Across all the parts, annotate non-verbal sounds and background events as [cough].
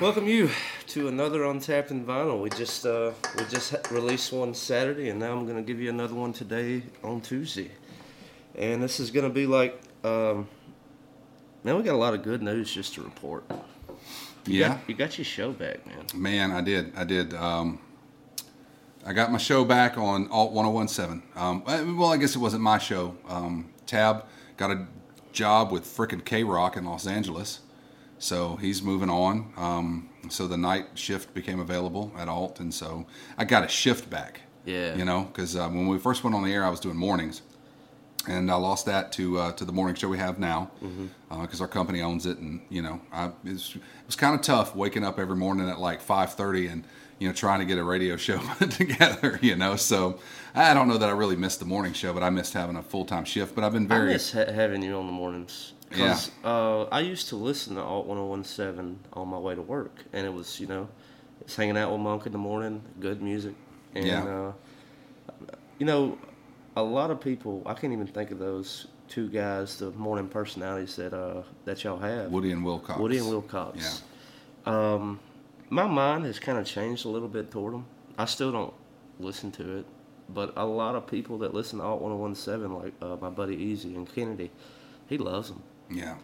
Welcome you to another Untapped in Vinyl. We just uh, we just released one Saturday, and now I'm gonna give you another one today on Tuesday. And this is gonna be like, um, man, we got a lot of good news just to report. You Yeah, got, you got your show back, man. man, I did. I did. Um, I got my show back on Alt 1017. Um, well, I guess it wasn't my show. Um, Tab got a job with frickin' K Rock in Los Angeles. So he's moving on. Um, so the night shift became available at Alt, and so I got a shift back. Yeah. You know, because uh, when we first went on the air, I was doing mornings, and I lost that to uh, to the morning show we have now, because our company owns it, and you know, I, it was, it was kind of tough waking up every morning at like five thirty and you know trying to get a radio [laughs] show [laughs] together. You know, so I don't know that I really missed the morning show, but I missed having a full time shift. But I've been I very miss ha- having you on the mornings. Cause, uh, I used to listen to Alt 1017 on my way to work, and it was, you know, it's hanging out with Monk in the morning, good music. And, Yeah. uh, you know, a lot of people, I can't even think of those two guys, the morning personalities that uh, that y'all have. Woody and Wilcox. Woody and Wilcox. Yeah. Um, my mind has kind of changed a little bit toward them. I still don't listen to it, but a lot of people that listen to Alt 1017, like uh, my buddy Easy and Kennedy, he loves them. Yeah.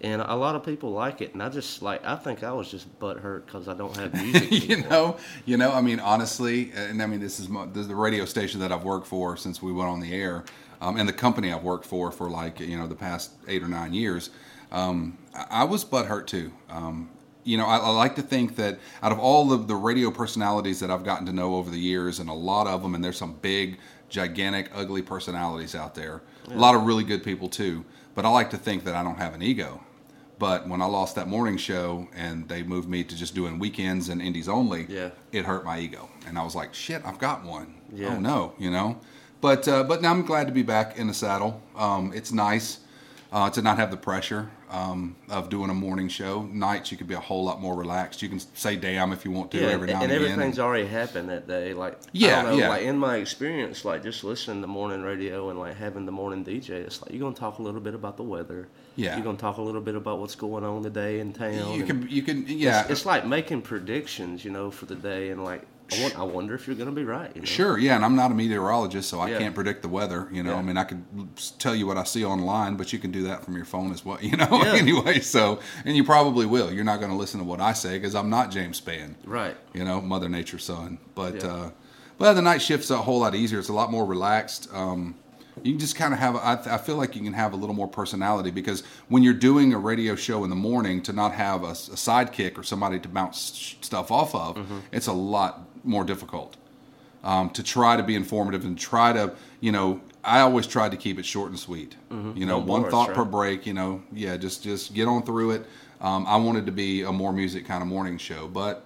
And a lot of people like it, and I just like I think I was just butthurt because I don't have [laughs] music. you know, you know. I mean, honestly, and I mean, this is, my, this is the radio station that I've worked for since we went on the air, um, and the company I've worked for for like you know the past eight or nine years. Um, I, I was butthurt too. Um, you know, I, I like to think that out of all of the radio personalities that I've gotten to know over the years, and a lot of them, and there's some big, gigantic, ugly personalities out there. A lot of really good people too. But I like to think that I don't have an ego. But when I lost that morning show and they moved me to just doing weekends and indies only, Yeah. it hurt my ego. And I was like, shit, I've got one. Yeah. Oh no, you know. But uh, but now I'm glad to be back in the saddle. Um, it's nice uh, to not have the pressure um, of doing a morning show. Nights you could be a whole lot more relaxed. You can say damn if you want to Yeah, every now and, and, and again. everything's already happened that day. Like Yeah, know, yeah. like in my experience, like just listening to morning radio and like having the morning DJ, it's like you're gonna talk a little bit about the weather. Yeah. You're gonna talk a little bit about what's going on today in town. you can you can yeah. It's, it's like making predictions, you know, for the day, and like I, wonder if you're gonna be right. You know? Sure, yeah, and I'm not a meteorologist, so I Yeah. can't predict the weather. You know, Yeah. I mean, I could tell you what I see online, but you can do that from your phone as well. [laughs] You know, Yeah. anyway. So, and you probably will. You're not going to listen to what I say because I'm not James Spann. Right. You know, Mother Nature's son. But, uh, but the night shift's a whole lot easier. It's a lot more relaxed. Um, you can just kind of have. I, I feel like you can have a little more personality because when you're doing a radio show in the morning, to not have a, a sidekick or somebody to bounce sh- stuff off of, Mm-hmm. it's a lot more difficult um, to try to be informative and try to, you know, I always tried to keep it short and sweet. You know, No one thought per break. You know, yeah, just just get on through it. Um, I wanted to be a more music kind of morning show, but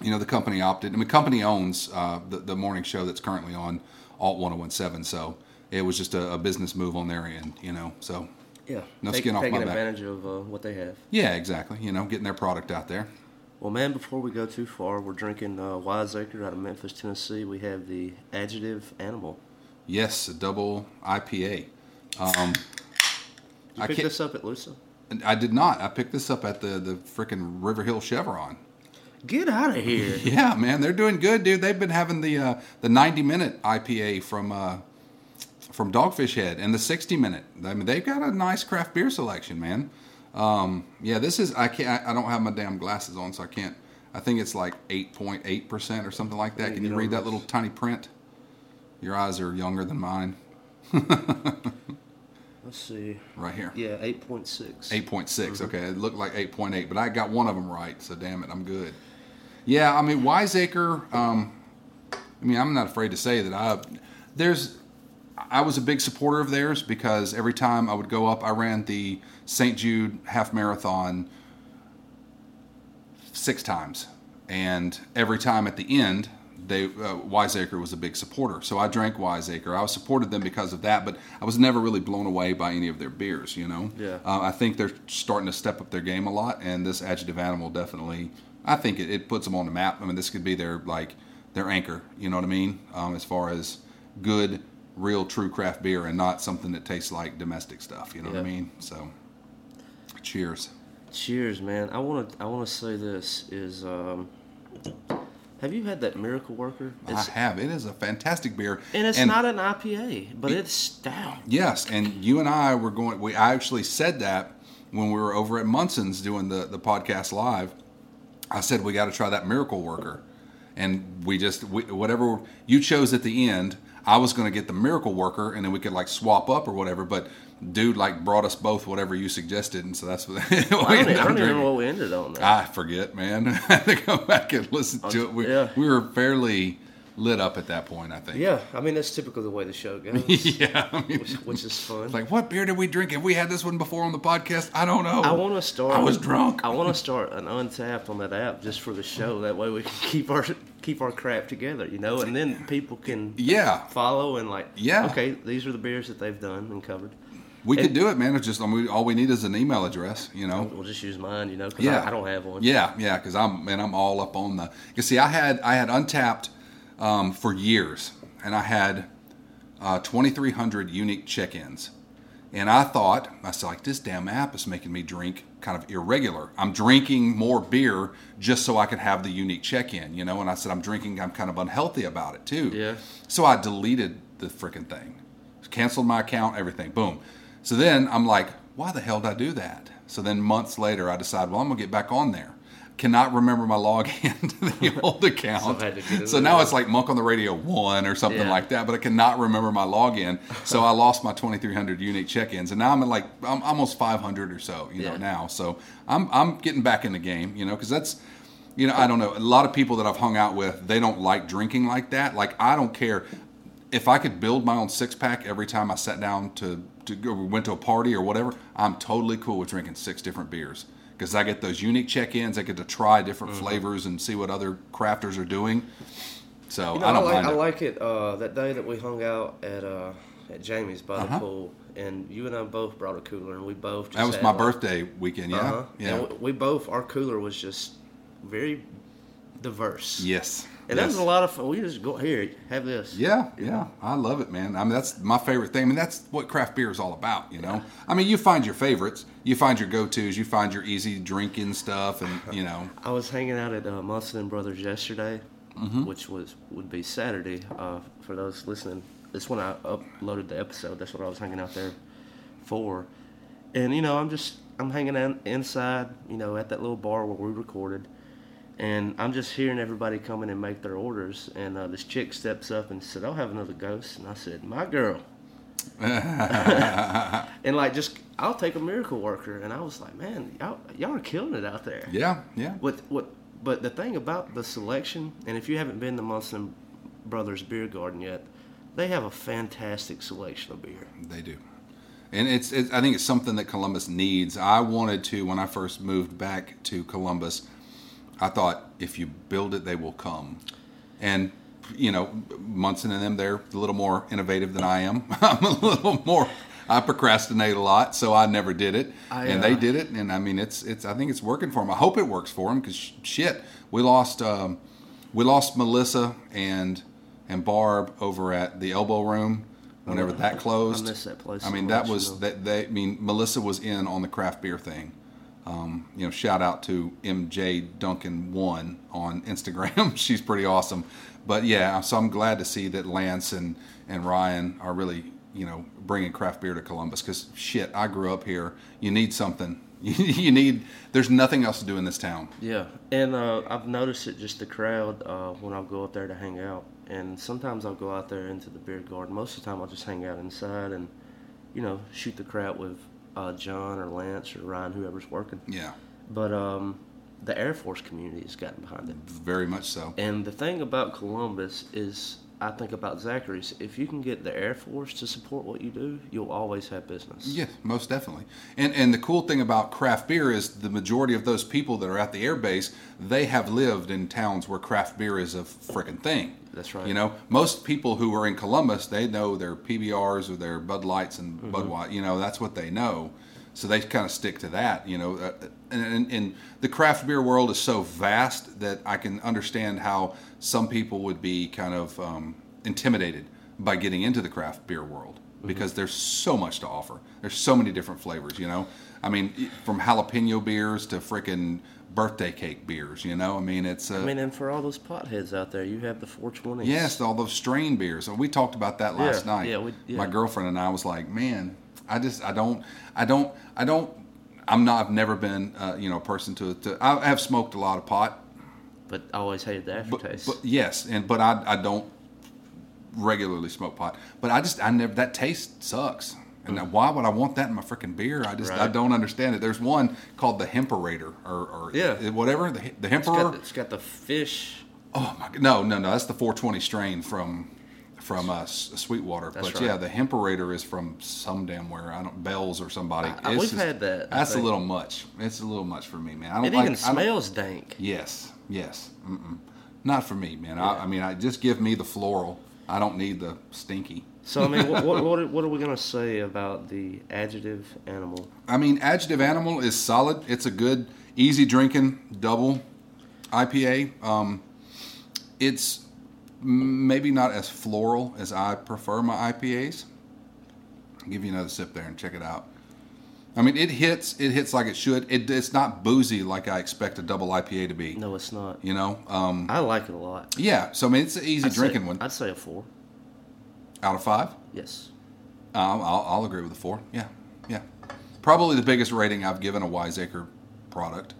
you know, the company opted. I mean, the company owns uh, the the morning show that's currently on Alt 1017, so it was just a, a business move on their end. You know, so Yeah. No Take- skin off taking my back. advantage of uh, what they have. yeah, exactly. You know, getting their product out there. Well, man, before we go too far, we're drinking uh, Wiseacre out of Memphis, Tennessee. We have the Adjective Animal. Yes, a double IPA. Um, You I picked this up at Loosa? I did not. I picked this up at the the freaking River Hill Chevron. Get out of here. [laughs] Yeah, man, they're doing good, dude. They've been having the uh, the 90 minute IPA from uh, from Dogfish Head and the 60 minute. I mean, they've got a nice craft beer selection, man. Um, yeah, this is I can't. I, don't have my damn glasses on, so I can't. I think it's like eight point eight percent or something like that. Can you read that little tiny print? Your eyes are younger than mine. [laughs] Let's see. Right here. Yeah, eight point six. Eight point six. Okay, it looked like eight point eight, but I got one of them right. So damn it, I'm good. Yeah, I mean Wiseacre. Um, I mean, I'm not afraid to say that I there's I was a big supporter of theirs because every time I would go up, I ran the St. Jude half marathon six times, and every time at the end, they uh, Wiseacre was a big supporter. So I drank Wiseacre. I supported them because of that, but I was never really blown away by any of their beers. You know, Yeah. uh, I think they're starting to step up their game a lot, and this Adjective Animal definitely. I think it, it puts them on the map. I mean, this could be their like their anchor. You know what I mean? Um, as far as good, real, true craft beer, and not something that tastes like domestic stuff. You know what I mean? So, cheers. Cheers, man. I want to. I want to say this is. Um, have you had that Miracle Worker? I have. It is a fantastic beer, and it's not an IPA, but it's stout. Yes, and you and I were going. We I actually said that when we were over at Munson's doing the the podcast live. I said we got to try that Miracle Worker, and we just we, whatever you chose at the end. I was going to get the Miracle Worker, and then we could like swap up or whatever. But dude, like brought us both whatever you suggested, and so that's what [laughs] I don't, I don't even know what we ended on. There. I forget, man. [laughs] I had to go back and listen to it. We, Yeah. we were fairly lit up at that point, I think. yeah, I mean that's typically the way the show goes, [laughs] yeah. I mean, which is fun. Like, what beer did we drink? Have we had this one before on the podcast? I don't know. I want to start. I was drunk. I want to [laughs] start an untapped on that app just for the show. That way we can keep our keep our crap together, you know, and then people can Yeah, follow and like, Yeah. okay, these are the beers that they've done and covered. we could do it, man. It's just I mean, all we need is an email address, you know. We'll just use mine, you know, Yeah, I, I don't have one. Yeah, yeah, because I'm man, I'm all up on the. You see, I had I had Untapped um, for years, and I had uh, 2,300 unique check-ins, and I thought I was like, this damn app is making me drink kind of irregular. I'm drinking more beer just so I could have the unique check-in, you know. And I said I'm drinking. I'm kind of unhealthy about it too. Yeah. So I deleted the freaking thing, canceled my account, everything. Boom. So then I'm like, why the hell did I do that? So then months later, I decide, well, I'm gonna get back on there. Cannot remember my login [laughs] to the [laughs] old account. I had to get in So now it's like Monk on the Radio one or something Yeah. like that, but I cannot remember my login. So I lost my 2,300 unique check-ins, and now I'm at like I'm almost 500 or so, you know, Yeah. now. So I'm I'm getting back in the game, you know, because that's you know, I don't know. A lot of people that I've hung out with, they don't like drinking like that. Like I don't care if I could build my own six pack every time I sat down to to go went to a party or whatever. I'm totally cool with drinking six different beers because I get those unique check-ins. I get to try different Mm-hmm. flavors and see what other crafters are doing. So You know, I I, don't like, mind I it. like it. Uh, that day that we hung out at uh, at Jamie's by Uh-huh. the pool, and you and I both brought a cooler, and we both. Just that was my like- birthday weekend. Yeah, Uh-huh. yeah, we, we both our cooler was just very diverse. yes. And yes. was a lot of fun. We just go here, have this. Yeah, yeah, I love it, man. I mean, that's my favorite thing. I mean, that's what craft beer is all about, you know. I mean, you find your favorites, you find your go-tos, you find your easy drinking stuff, and you know, [laughs] I was hanging out at uh, and Brothers yesterday, Mm-hmm. which was would be Saturday. Uh, for those listening, that's when I uploaded the episode. That's what I was hanging out there for. And you know, I'm just I'm hanging out inside, you know, at that little bar where we recorded, and I'm just hearing everybody come in and make their orders. And uh, this chick steps up and said, "I'll have another ghost," and I said, "My girl." [laughs] and like just I'll take a miracle worker, and I was like, man, y'all y'all are killing it out there. yeah, yeah, What what? But the thing about the selection, and if you haven't been to Munson Brothers Beer Garden yet, they have a fantastic selection of beer. they do. And it's, it's, I think it's something that Columbus needs. I wanted to when I first moved back to Columbus. I thought if you build it, they will come. And you know, Munson and them, they're a little more innovative than I am. [laughs] I'm a little more. I procrastinate a lot, so I never did it, I, and they uh, did it. And I mean, it's it's. I think it's working for them. I hope it works for them because shit, we lost um, we lost Melissa and and Barb over at the Elbow Room whenever that closed. I miss that place I so mean, much, that was you know. that they. I mean, Melissa was in on the craft beer thing. Um, you know, shout out to MJ Duncan one on Instagram. [laughs] She's pretty awesome. But yeah, so I'm glad to see that Lance and and Ryan are really you know bringing craft beer to Columbus because shit, I grew up here. You need something. [laughs] you need. There's nothing else to do in this town. Yeah, and uh, I've noticed it just the crowd uh, when I go up there to hang out, and sometimes I'll go out there into the beer garden. Most of the time, I'll just hang out inside and, you know, shoot the crowd with uh, John or Lance or Ryan, whoever's working. Yeah, But um, the Air Force community has gotten behind it. very much so. And the thing about Columbus is, I think about Zachary's. If you can get the Air Force to support what you do, you'll always have business. Yeah, most definitely. And and the cool thing about craft beer is the majority of those people that are at the air base, they have lived in towns where craft beer is a freaking thing. That's right. You know, most people who are in Columbus, they know their PBRs or their Bud Lights and Mm-hmm. Budweiser. You know, that's what they know. So they kind of stick to that. You know, uh, and, and, and the craft beer world is so vast that I can understand how some people would be kind of um, intimidated by getting into the craft beer world Mm-hmm. because there's so much to offer. There's so many different flavors. You know, I mean, from jalapeno beers to frickin' birthday cake beers. You know, I mean, it's. Uh, I mean, and for all those potheads out there, you have the 420s. Yes, all those strain beers. We talked about that last Yeah, night. yeah, we- yeah. My girlfriend and I was like, man, I just, I don't, I don't, I don't. I'm not. I've never been, uh, you know, a person to. to I have smoked a lot of pot, But I always hated the but, aftertaste. but yes, and but I, I don't regularly smoke pot. But I just, I never. That taste sucks. And now why would I want that in my freaking beer? I just, I Mm. Don't understand it. There's one called the Hemperator or, or Yeah. whatever the the it's, Hemperor. the, it's got the fish. Oh my god! No, no, no. That's the 420 strain from from uh, Sweetwater. That's but right. yeah, the Hemperator is from some damn where I don't Bells or somebody. I- It's we've had that, I That's a little much. It's a little much for me, man. I don't It like. even I don't- smells dank. Yes, yes. Mm-mm. Not for me, man. I, I mean, I just give me the floral. I don't need the stinky. So I mean, what, what, what, are- what are we gonna say about the adjective animal? I mean, Adjective Animal is solid. It's a good, easy drinking double IPA. Um, it's maybe not as floral as I prefer my IPAs. I'll give you another sip there and check it out. I mean, it hits. It hits like it should. It, it's not boozy like I expect a double IPA to be. No, it's not. You know. Um, I like it a lot. yeah. So I mean, it's an easy I'd say- drinking one. I'd say a four. Out of five. Yes. Um, I'll, I'll agree with a four. Yeah, yeah. Probably the biggest rating I've given a Wiseacre product.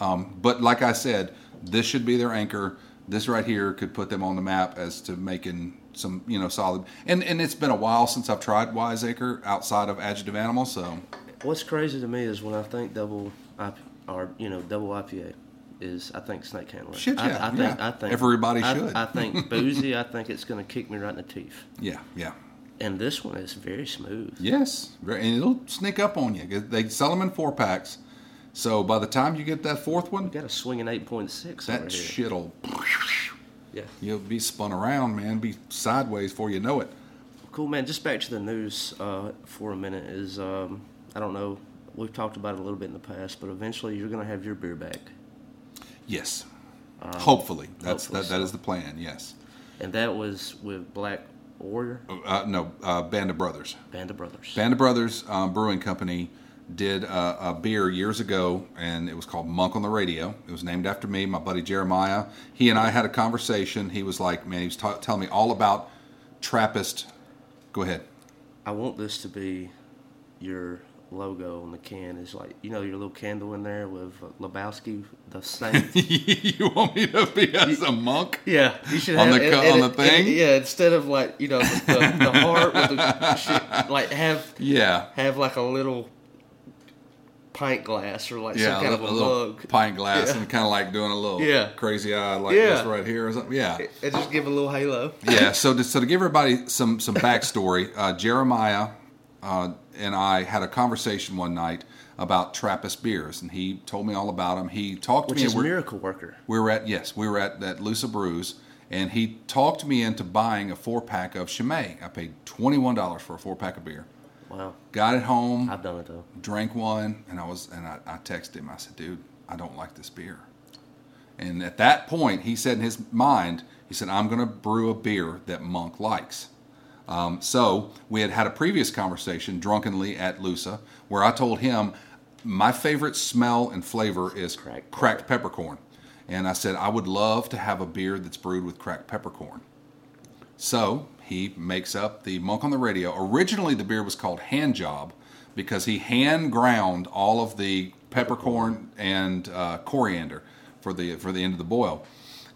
Um, but like I said, this should be their anchor. This right here could put them on the map as to making some, you know, solid. And and it's been a while since I've tried Wiseacre outside of Adjective Animal, so What's crazy to me is when I think double IP, or you know double IPA is I think snake handler. Shit, I, yeah, I think yeah. I think Everybody I, should. I think [laughs] boozy. I think it's gonna kick me right in the teeth. yeah, yeah. And this one is very smooth. Yes, and it'll sneak up on you. They sell them in four packs, so by the time you get that fourth one, you Got a swinging eight point six that shit'll Yeah. you'll be spun around, man. Be sideways before you know it. Cool, man. Just back to the news uh, for a minute. Is um, I don't know. We've talked about it a little bit in the past, but eventually you're gonna have your beer back, Yes. hopefully. That's hopefully that, that so. is the plan, yes. and that was with Black Warrior Uh, no, uh, Band of Brothers. Band of Brothers. Band of Brothers um, Brewing Company did a, a beer years ago, and it was called Monk on the Radio. It was named after me, my buddy Jeremiah. He and I had a conversation. He was like, man, he was ta- telling me all about Trappist. Go ahead. I want this to be your logo on the can. Is like you know your little candle in there with Lebowski, the saint. [laughs] you want me to be as a monk? yeah, you should On have the co- on the thing? yeah, instead of like you know the, the, heart with the shit, like have Yeah. have like a little pint glass or like Yeah, some kind a, of a, little mug. pint glass Yeah. and kind of like doing a little Yeah. crazy eye like Yeah. this right here or something. Yeah. And just give a little halo. yeah. So to, so to give everybody some some backstory, uh, Jeremiah uh, and I had a conversation one night about Trappist beers, and he told me all about them. He talked Which to me. is we're- Miracle Worker. we were at yes, we were at that Loosa Brews, and he talked me into buying a four pack of Chimay. I paid twenty one dollars for a four pack of beer. Wow, Got it home, I've done it though. drank one, and I was and I, I texted him. I said, "Dude, I don't like this beer." And at that point, he said in his mind, he said, "I'm going to brew a beer that Monk likes." Um, so we had had a previous conversation drunkenly at Loosa, where I told him my favorite smell and flavor is Cracked cracked peppercorn, and I said I would love to have a beer that's brewed with cracked peppercorn. So he makes up the Monk on the Radio. Originally, the beer was called Hand Job, because he hand ground all of the peppercorn and uh, coriander for the for the end of the boil.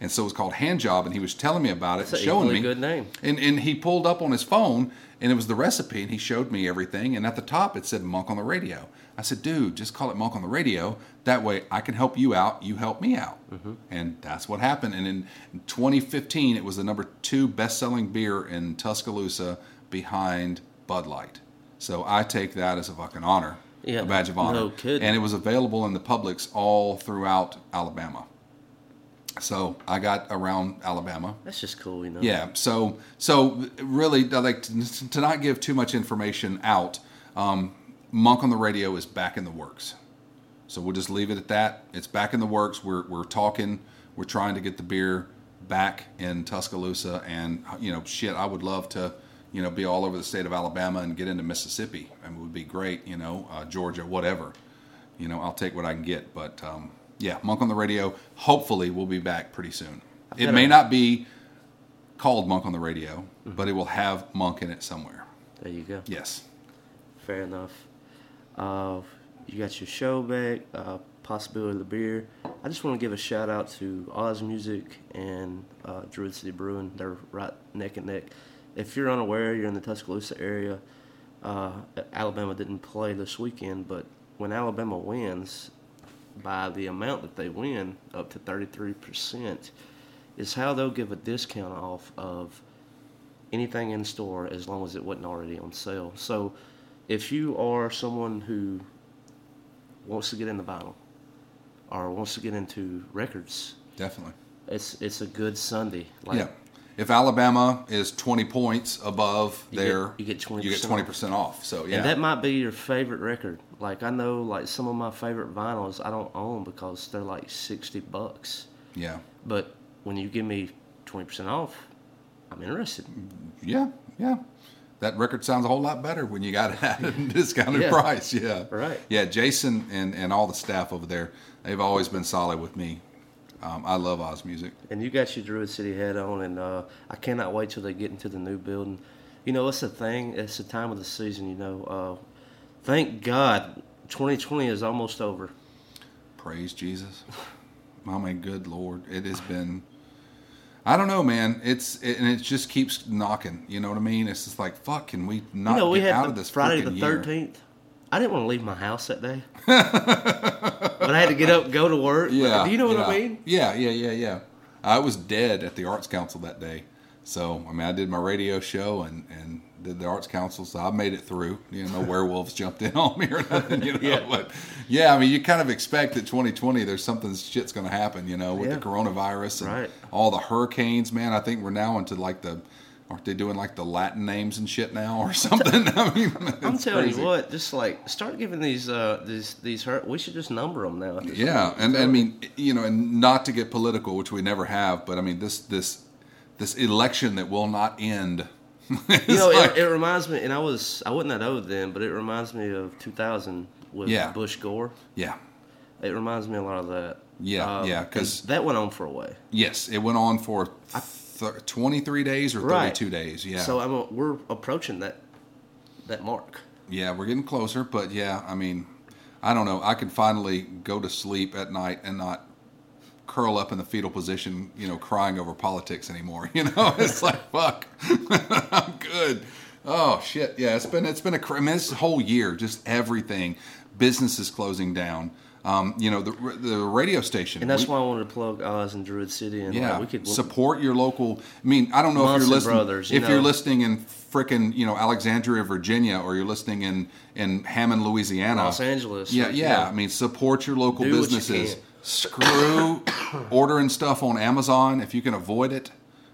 And so it was called Hand Job, and he was telling me about it, That's an showing me. good name. And and he pulled up on his phone, and it was the recipe, and he showed me everything. And at the top, it said Monk on the Radio. I said, dude, just call it Monk on the Radio. That way, I can help you out. You help me out. Mm-hmm. And that's what happened. And in 2015, it was the number two best-selling beer in Tuscaloosa, behind Bud Light. So I take that as a fucking honor, Yeah, a badge of honor. no kidding. And it was available in the Publix all throughout Alabama. So I got around Alabama. That's just cool, you know. Yeah. So so really, I like to, to not give too much information out. Um, Monk on the radio is back in the works. So we'll just leave it at that. It's back in the works. We're we're talking. We're trying to get the beer back in Tuscaloosa, and you know, shit, I would love to, you know, be all over the state of Alabama and get into Mississippi. I mean, it would be great. You know, uh, Georgia, whatever. You know, I'll take what I can get. But um, yeah, Monk on the radio. Hopefully, we'll be back pretty soon. It may a- not be called Monk on the radio, but it will have Monk in it somewhere. There you go. Yes. Fair enough. Uh, you got your show back, uh, possibility of the beer. I just want to give a shout out to Oz Music and uh, Druid City Brewing. They're right neck and neck. If you're unaware, you're in the Tuscaloosa area. Uh, Alabama didn't play this weekend, but when Alabama wins by the amount that they win, up to 33%, is how they'll give a discount off of anything in store as long as it wasn't already on sale. So if you are someone who wants to get into vinyl or wants to get into records, Definitely. it's it's a good Sunday. Like, yeah. If Alabama is 20 points above You get- you get 20% you get 20% off. So yeah. And that might be your favorite record. Like I know like some of my favorite vinyls I don't own because they're like 60 bucks. yeah. But when you give me 20% off, I'm interested. Yeah. Yeah. That record sounds a whole lot better when you got it at a [laughs] discounted Yeah. price. Yeah. Right. Yeah. Jason and, and all the staff over there, they've always been solid with me. Um, I love Oz music. And you got your Druid City head on, and uh, I cannot wait till they get into the new building. You know, it's a thing. It's the time of the season. You know, uh, thank God, 2020 is almost over. Praise Jesus. [laughs] Mean, good Lord, it has been. I don't know, man. It's it, and it just keeps knocking. You know what I mean? It's just like fuck. Can we not you know, we get out of this Friday the? 13th. I didn't want to leave my house that day, [laughs] but I had to get up, go to work. Yeah. do you know what yeah. I mean? Yeah, yeah, yeah, yeah. I was dead at the Arts Council that day. So I mean, I did my radio show and and did the Arts Council, so I made it through. You know, no [laughs] werewolves jumped in on me or nothing. You [laughs] know, Yeah. but yeah, I mean, you kind of expect that 2020 there's something shit's going to happen. You know, with Yeah. the coronavirus and Right. all the hurricanes. Man, I think we're now into like the. Aren't they doing like the Latin names and shit now or [laughs] something? I mean, [laughs] I'm telling crazy. you what, just like start giving these uh these these hurt. We should just number them now. Yeah, and I mean, you know, and not to get political, which we never have, but I mean, this this this election that will not end. [laughs] You know, it, it reminds me, and I was I wasn't that old then, but it reminds me of 2000 with Yeah. Bush Gore. yeah, It reminds me a lot of that. Yeah, yeah, because that went on for a way. yes, it went on for th- twenty three days or 32 Right. days. Yeah, So I'm a, we're approaching that that mark. yeah, we're getting closer, but yeah, I mean, I don't know. I can finally go to sleep at night and not curl up in the fetal position, you know, crying over politics anymore. [laughs] You know, it's [laughs] like fuck, [laughs] I'm good. Oh shit, yeah, it's been it's been a I mean, this whole year, just everything, businesses closing down. Um, you know, the the radio station, And that's we- why I wanted to plug Oz and Druid City, and yeah, like, we could support your local. I mean, I don't know if you're listening. Brothers, you if you're listening in frickin' you know Alexandria, Virginia, or you're listening in in Hammond, Louisiana, Los Angeles, Yeah, yeah. yeah. I mean, support your local Do you businesses. can. Screw [coughs] ordering stuff on Amazon if you can avoid it.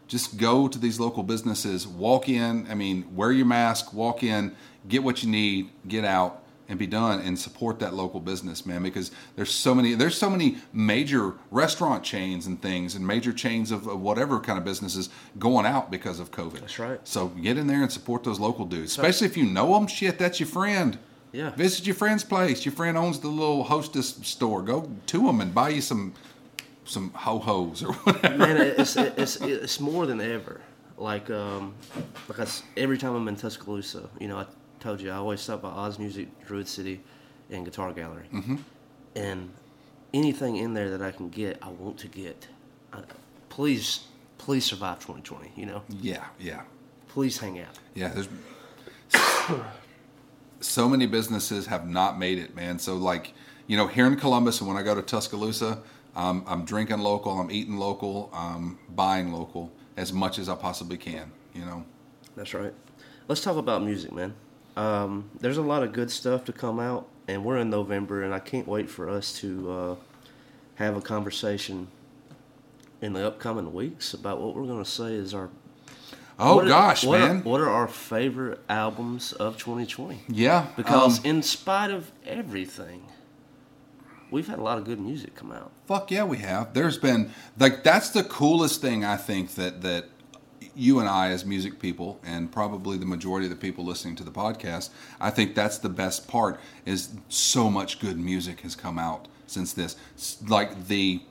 Just go to these local businesses. Walk in. I mean, wear your mask. Walk in. Get what you need. Get out and be done and support that local business man because there's so many there's so many major restaurant chains and things and major chains of, of whatever kind of businesses going out because of covid. That's right. so get in there and support those local dudes especially if you know them shit that's your friend. Yeah. visit your friend's place. Your friend owns the little hostess store. Go to them and buy you some some ho-hos or [laughs] whatever. Man, it's, it's it's more than ever. Like um, because every time I'm in Tuscaloosa, you know, I told you I always stop by Oz Music, Druid City, and Guitar Gallery, mm-hmm. and anything in there that I can get, I want to get. I, please, please survive 2020. You know, Yeah, yeah, please hang out. yeah. There's [coughs] so many businesses have not made it, man. So like, you know, here in Columbus, and when I go to Tuscaloosa, um, I'm drinking local, I'm eating local, I'm buying local as much as I possibly can. You know. That's right. Let's talk about music, man. Um, there's a lot of good stuff to come out, and we're in November, and I can't wait for us to uh, have a conversation in the upcoming weeks about what we're going to say is our. Oh what are- gosh, what man. Are, what are our favorite albums of 2020? yeah, Because um, in spite of everything, we've had a lot of good music come out. Fuck yeah, we have. There's been like that's the coolest thing I think that that you and I as music people and probably the majority of the people listening to the podcast, I think that's the best part is so much good music has come out since this. Like the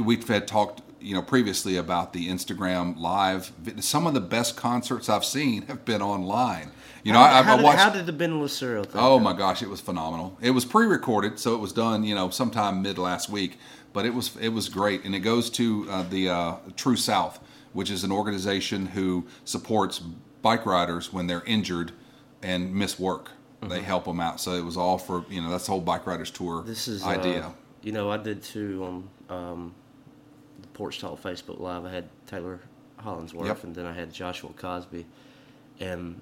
we've had talked, you know, previously about the Instagram live. Some of the best concerts I've seen have been online. You know, how, I, I how did, watched. how did the Ben Lucero thing? Oh go? my gosh, it was phenomenal. It was pre-recorded, so it was done, you know, sometime mid last week. But it was it was great, and it goes to uh, the uh, True South, which is an organization who supports bike riders when they're injured and miss work. They help them out. So it was all for you know that's the whole bike riders tour This is idea. Uh, you know, I did too on um, the Porch Talk Facebook Live. I had Taylor Hollingsworth, Yep. and then I had Joshua Cosby, and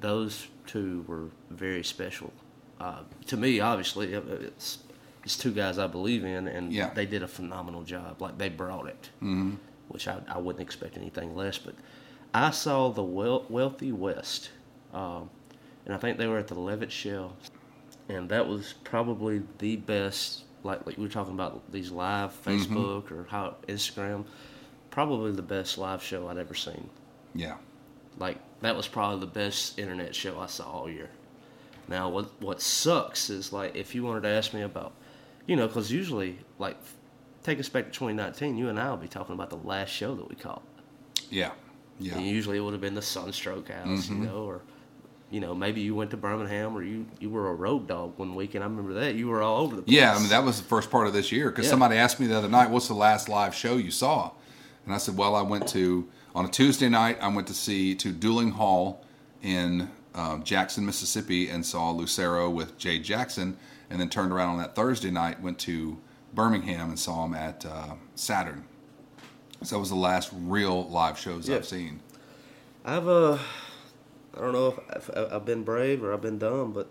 those two were very special uh, to me. Obviously, Uh, it's it's two guys I believe in, and Yeah. they did a phenomenal job. Like they brought it, mm-hmm. Which I, I wouldn't expect anything less. But I saw the wel- Wealthy West, um, and I think they were at the Levitt Shell and that was probably the best. Like, like we were talking about these live Facebook or how Instagram, probably the best live show I'd ever seen. yeah, Like that was probably the best internet show I saw all year. Now, what what sucks is like if you wanted to ask me about, you know, because usually like take us back to 2019, you and I will be talking about the last show that we caught. yeah, yeah. And usually it would have been the Sunstroke House, you know, or you know maybe you went to Birmingham or you you were a road dog one week, and I remember that you were all over the place. Yeah, I mean that was the first part of this year because Yeah. somebody asked me the other night, "What's the last live show you saw?" And I said, "Well, I went to on a Tuesday night. I went to see to Duling Hall in uh, Jackson, Mississippi, and saw Lucero with Jade Jackson, and then turned around on that Thursday night, went to Birmingham and saw him at uh, Saturn. So that was the last real live shows Yeah. I've seen. I've uh, I don't know if I've, I've been brave or I've been dumb, but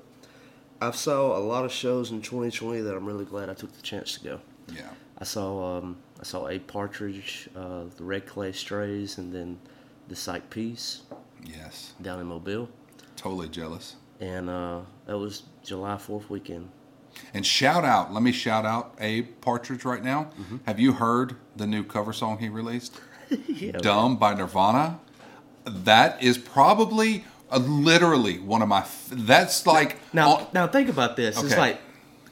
I've saw a lot of shows in 2020 that I'm really glad I took the chance to go. Yeah, I saw um, I saw Abe Partridge, uh, the Red Clay Strays, and then the Psych Peas. yes, down in Mobile, totally jealous. and uh, that was July 4th weekend. And shout out, let me shout out Abe Partridge right now. Mm-hmm. Have you heard the new cover song he released? [laughs] yeah, Dumb by Nirvana. That is probably uh, literally one of my. f- That's like Now, oh, now think about this. It's like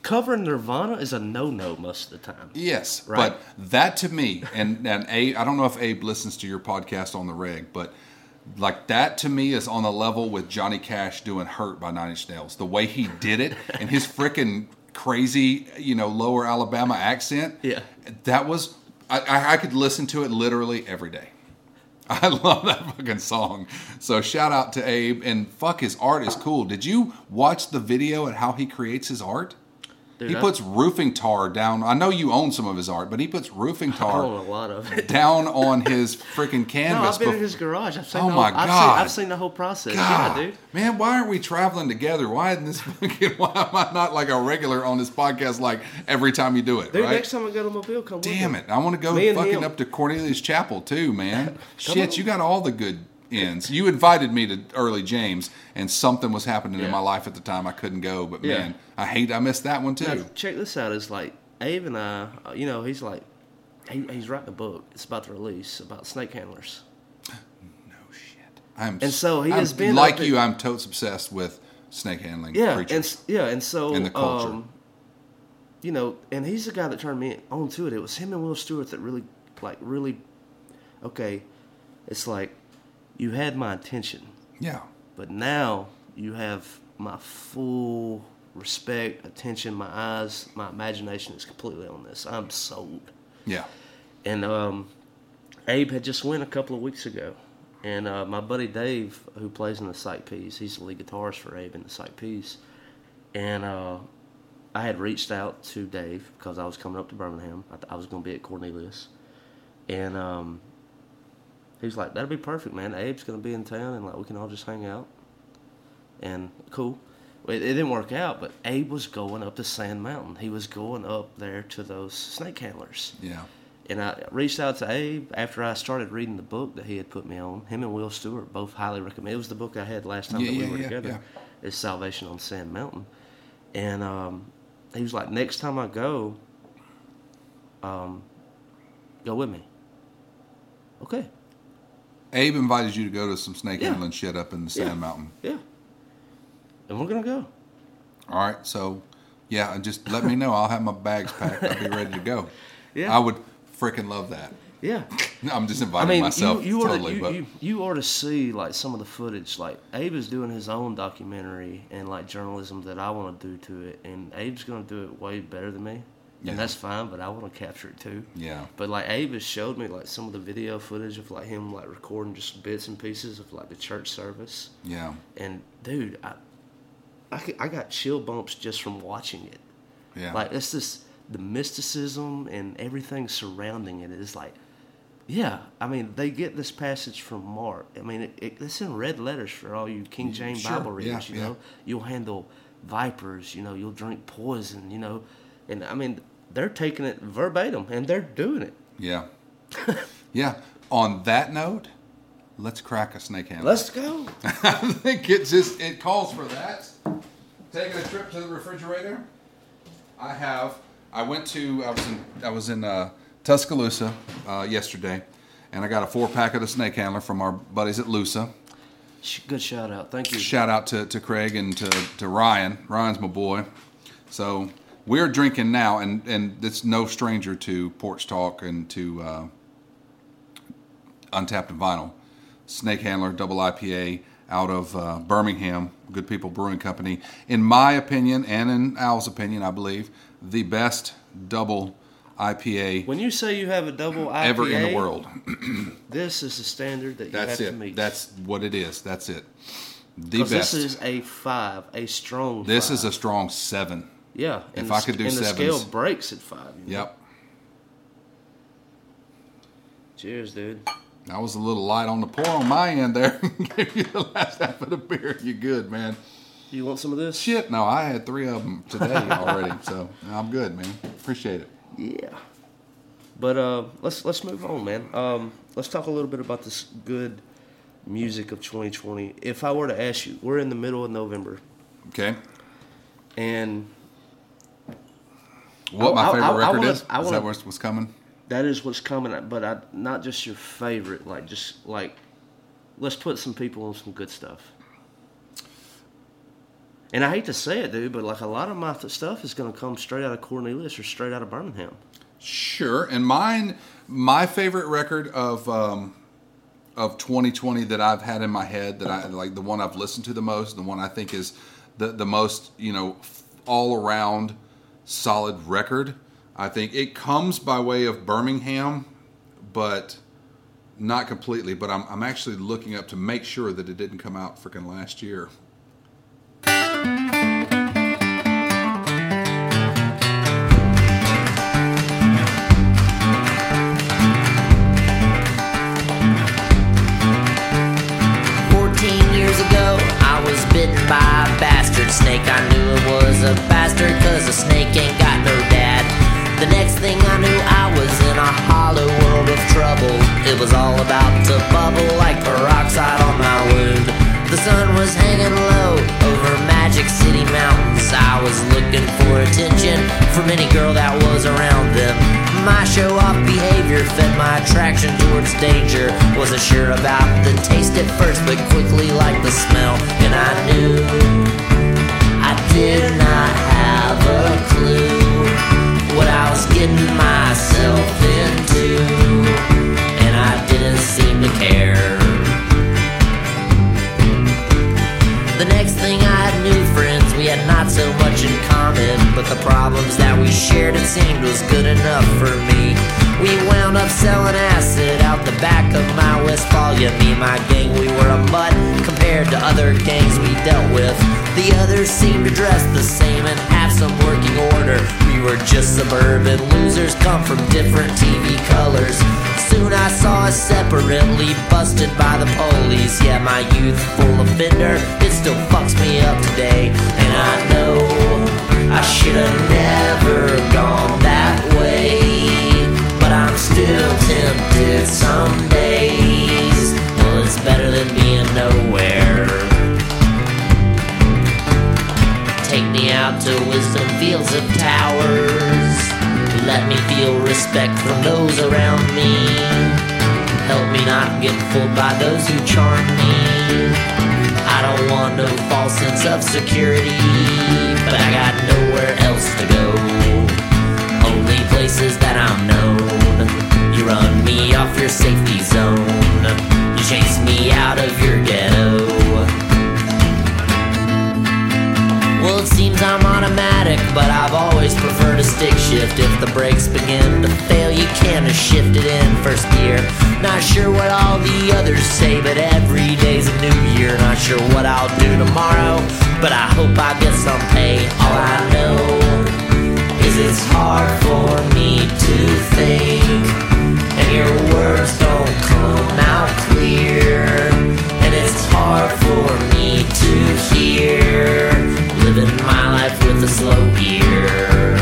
covering Nirvana is a no-no most of the time. yes, Right. but that to me and and Abe. I don't know if Abe listens to your podcast on the reg, but like that to me is on the level with Johnny Cash doing "Hurt" by Nine Inch Nails. The way he did it [laughs] and his freaking crazy, you know, lower Alabama accent. Yeah. that was. I, I, I could listen to it literally every day. [laughs] I love that fucking song. So shout out to Abe and fuck his art is cool. Did you watch the video and how he creates his art? Dude, he puts roofing tar down. I know you own some of his art, but he puts roofing [laughs] tar a lot of it. down on his [laughs] freaking No, canvas. I've been in his garage. I've seen Oh the whole, my I've God. Seen, I've seen the whole process. God, Yeah, dude. man, why aren't we traveling together? Why isn't this [laughs] fucking? Why am I not like a regular on this podcast? Like every time you do it, Dude, right? next time I go to Mobile, come Damn it! I want to go fucking him. up to Cornelius Chapel too, man. Shit, on. you got all the good ends. You invited me to Early James, and something was happening in my life at the time. I couldn't go, but Yeah. man, I hate I missed that one too. Now, check this out. It's like Abe and I, uh, you know, he's like, he, he's writing a book. It's about to release about snake handlers. no shit. I'm And so he I'm- has been like you. I'm totes obsessed with snake handling. Yeah, creatures. and yeah, and so And the culture. Um, you know, and he's the guy that turned me on to it. It was him and Will Stewart that really, like, really, okay. It's like you had my attention, yeah, but now you have my full respect, attention, my eyes, my imagination is completely on this. I'm sold. Yeah. And um, Abe had just went a couple of weeks ago, and uh, my buddy Dave, who plays in the Psych Peas, he's the lead guitarist for Abe in the Psych Peas, and uh, I had reached out to Dave because I was coming up to Birmingham. I, th- I was going to be at Cornelius, and um, he was like, "That'd be perfect, man. Abe's going to be in town, and like we can all just hang out." And cool. It, it didn't work out, but Abe was going up to Sand Mountain. He was going up there to those snake handlers. Yeah. And I reached out to Abe after I started reading the book that he had put me on. Him and Will Stewart both highly recommend. It was the book I had last time Yeah, that we yeah, were yeah, together. yeah. It's Salvation on Sand Mountain. And um, he was like, next time I go, um, go with me. Okay. Abe invited you to go to some snake Yeah. handling shit up in the Sand Yeah. Mountain. Yeah. And we're gonna go. All right, so yeah, just let me know. I'll have my bags packed. I'll be ready to go. [laughs] Yeah. I would freaking love that. Yeah. [laughs] I'm just I inviting mean, myself you, you, totally, ought to, but you, you, you ought to see like some of the footage. Like Abe is doing his own documentary and like journalism that I want to do to it, and Abe's gonna do it way better than me, Yeah. and that's fine. But I want to capture it too. yeah, But like Avis showed me like some of the video footage of like him like recording just bits and pieces of like the church service, yeah, and dude, I I got chill bumps just from watching it. yeah. Like it's just the mysticism and everything surrounding it is like, yeah. I mean, they get this passage from Mark. I mean, it, it, it's in red letters for all you King James Sure, Bible readers. yeah, you yeah. know, you'll handle vipers. You know, you'll drink poison. You know, and I mean, they're taking it verbatim and they're doing it. yeah, yeah. On that note, let's crack a snake handle. Let's go. [laughs] I think it just it calls for that. Taking a trip to the refrigerator. I have. I went to. I was in. I was in uh, Tuscaloosa uh, yesterday, and I got a four pack of the snake handler from our buddies at Loosa. Good shout out. Thank you. Shout out to, to Craig and to, to Ryan. Ryan's my boy. So we're drinking now, and, and it's no stranger to Porch Talk and to uh, Untapped and Vinyl. Snake Handler Double IPA out of uh, Birmingham, Good People Brewing Company. In my opinion, and in Al's opinion, I believe, the best double IPA When you say you have a double IPA, ever in the world. [clears throat] this is the standard that you That's have to meet. That's what it is. That's it. The best. this is a five, a strong. This five. is a strong seven. Yeah, If I could do and the scale breaks at five. you know? Yep. Cheers, dude. I was a little light on the pour on my end there. [laughs] Gave you the last half of the beer. You good, man? You want some of this? Shit, no, I had three of them today already, so I'm good, man. Appreciate it. Yeah. But uh, let's let's move on, man. Um, let's talk a little bit about this good music of 2020. If I were to ask you, we're in the middle of November, Okay. and What my I- I- favorite I record wanna- is? I wanna- that what's, what's coming? that is what's coming. But I, not just your favorite, like just like let's put some people on some good stuff. And I hate to say it, dude, but like a lot of my th- stuff is going to come straight out of Cornelius or straight out of Birmingham. Sure. And mine, my favorite record of um, of 2020 that I've had in my head, that I like, the one I've listened to the most, the one I think is the the most, you know, all around solid record. I think it comes by way of Birmingham, but not completely. But I'm I'm actually looking up to make sure that it didn't come out freaking last year. Fourteen years ago, I was bitten by a bastard snake. I knew it was a bastard, cause a snake ain't got no dad. The next thing I knew, I was in a hollow world of trouble. It was all about to bubble like peroxide on my wound. The sun was hanging low over Magic City mountains. I was looking for attention from any girl that was around them. My show off behavior fed my attraction towards danger. Wasn't sure about the taste at first, but quickly liked the smell. And I knew did not have a clue what I was getting myself into. And I didn't seem to care. The next thing it seemed was good enough for me. We wound up selling acid out the back of my Westfalia. Me and my gang, we were a mutt compared to other gangs we dealt with. The others seemed to dress the same and have some working order. We were just suburban losers, come from different TV colors. Soon I saw us separately, busted by the police. Yeah, my youthful offender, it still fucks me up today. And I know I should have never gone that way. But I'm still tempted some days. Well, it's better than being nowhere. Take me out to wisdom fields of towers. Let me feel respect from those around me. Help me not get fooled by those who charm me. I don't want no false sense of security, but I got nowhere else to go. Only places that I'm known. You run me off your safety zone. You chase me out of your ghetto. Well, it seems I'm automatic, but I've always preferred a stick shift. If the brakes begin to fail, you can have shift it in first gear. Not sure what all the others say, but every day's a new year. Not sure what I'll do tomorrow, but I hope I get some pay. All I know is it's hard for me to think, and your words don't come out clear. And it's hard for me to hear, living my life with a slow gear.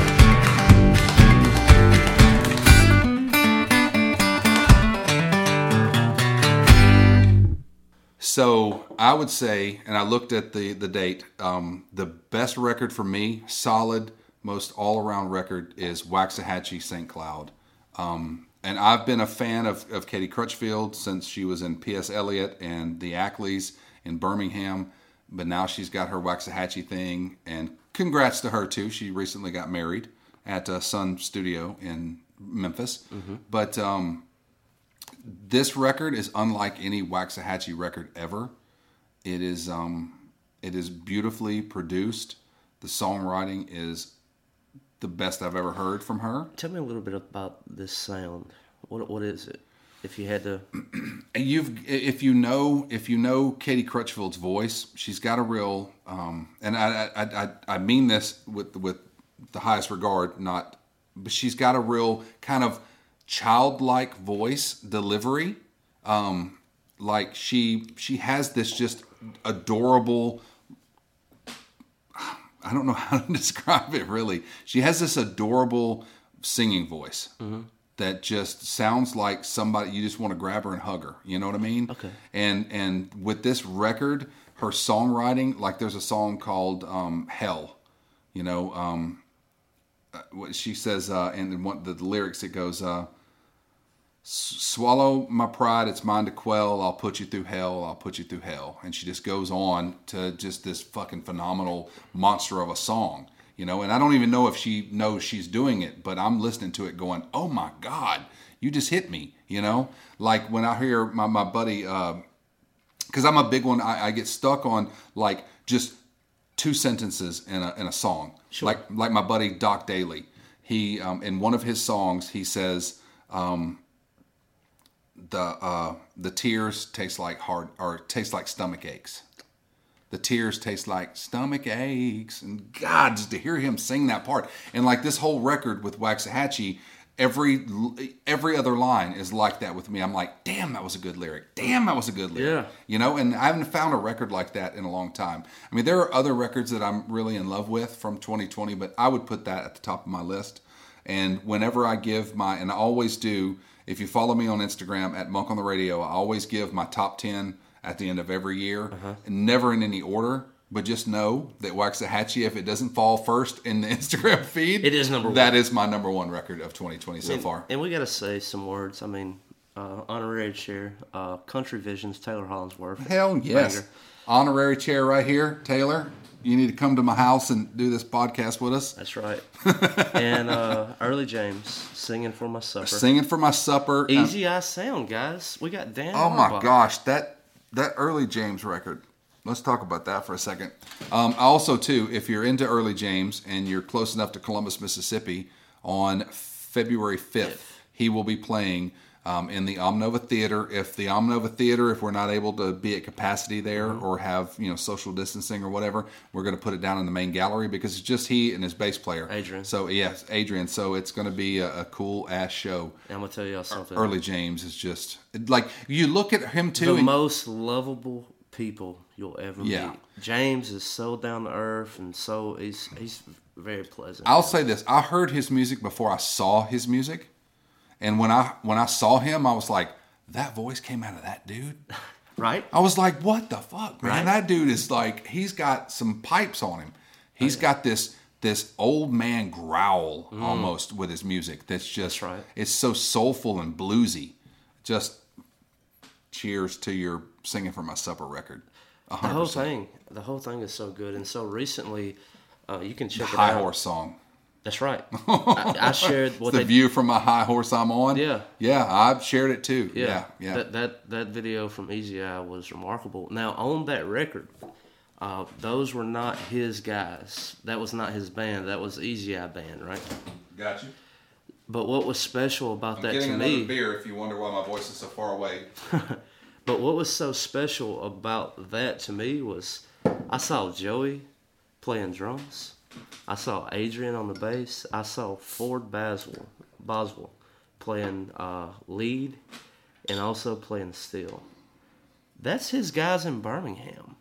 So I would say, and I looked at the the date. Um, the best record for me, solid, most all around record is Waxahatchee St. Cloud. Um, and I've been a fan of, of Katie Crutchfield since she was in P.S. Eliot and the Ackleys in Birmingham. But now she's got her Waxahatchee thing, and congrats to her too. She recently got married at uh, Sun Studio in Memphis. But um, this record is unlike any Waxahatchee record ever. It is um, it is beautifully produced. The songwriting is the best I've ever heard from her. Tell me a little bit about this sound. What what is it? If you had to, [clears throat] And you've if you know if you know Katie Crutchfield's voice, she's got a real um, and I, I I I mean this with with the highest regard, not but she's got a real kind of childlike voice delivery. Um, like she she has this just adorable I don't know [laughs] how to describe it really. She has this adorable singing voice that just sounds like somebody you just want to grab her and hug her. You know what I mean? Okay. And and with this record, her songwriting, like there's a song called um, "Hell," you know. Um, uh, what she says, uh, and one, the, the lyrics it goes. Uh, swallow my pride it's mine to quell i'll put you through hell i'll put you through hell and she just goes on to just this fucking phenomenal monster of a song you know and i don't even know if she knows she's doing it but i'm listening to it going oh my god you just hit me you know? Like when i hear my, my buddy because i'm a big one I, I get stuck on like just two sentences in a, in a song. Like like my buddy doc daly he um, in one of his songs he says the uh, the tears taste like hard or taste like stomach aches. The tears taste like stomach aches, and God, just to hear him sing that part, and like this whole record with Waxahatchee, every every other line is like that with me. I'm like, damn, that was a good lyric. Damn, that was a good lyric. Yeah. You know, and I haven't found a record like that in a long time. I mean, there are other records that I'm really in love with from 2020, but I would put that at the top of my list. And whenever I give my, and I always do, if you follow me on Instagram at Monk on the Radio, I always give my top 10 at the end of every year, never in any order. But just know that Waxahatchee, if it doesn't fall first in the [laughs] Instagram feed, It is number one. That is my number one record of 2020 so and, far. and we got to say some words. I mean, uh, honorary chair, uh, Country Visions, Taylor Hollingsworth. Hell yes. Banger. Honorary chair right here, Taylor. You need to come to my house and do this podcast with us. That's right. and uh, Early James singing for my supper. Singing for my supper. Um, Easy Eye Sound, guys. We got Dan. Oh my gosh, that that early James record. Let's talk about that for a second. Um, also, too, if you're into early James and you're close enough to Columbus, Mississippi, on February 5th. He will be playing um, in the Omnova Theater. If the Omnova Theater, if we're not able to be at capacity there Mm-hmm. or have you know social distancing or whatever, we're going to put it down in the main gallery because it's just he and his bass player, Adrian. So yes, Adrian. So it's going to be a, a cool ass show. And I'm gonna tell y'all something. Early James is just like you look at him too. the and- most lovable people you'll ever Yeah. meet. James is so down to earth and so he's he's very pleasant. I'll say this: I heard his music before I saw his music, and when I when I saw him, I was like, that voice came out of that dude. [laughs] right? I was like, what the fuck, man? Right. That dude is like, he's got some pipes on him. He's got this this old man growl almost with his music. That's just, Mm. That's right. it's so soulful and bluesy. Just cheers to your singing for my supper record. A The whole thing, the whole thing is so good. And so recently, uh, you can check it High out. horse song. That's right. [laughs] I, I shared what the view from my high horse I'm on. Yeah. yeah, I've shared it too. Yeah, yeah. That that that video from Easy Eye was remarkable. Now on that record, uh, those were not his guys. That was not his band. That was Easy Eye band, right? Got you. But what was special about I'm that getting to another me? beer if you wonder why my voice is so far away. [laughs] But what was so special about that to me was I saw Joey playing drums. I saw Adrian on the bass. I saw Ford Boswell, Boswell playing uh, lead and also playing steel. That's his guys in Birmingham.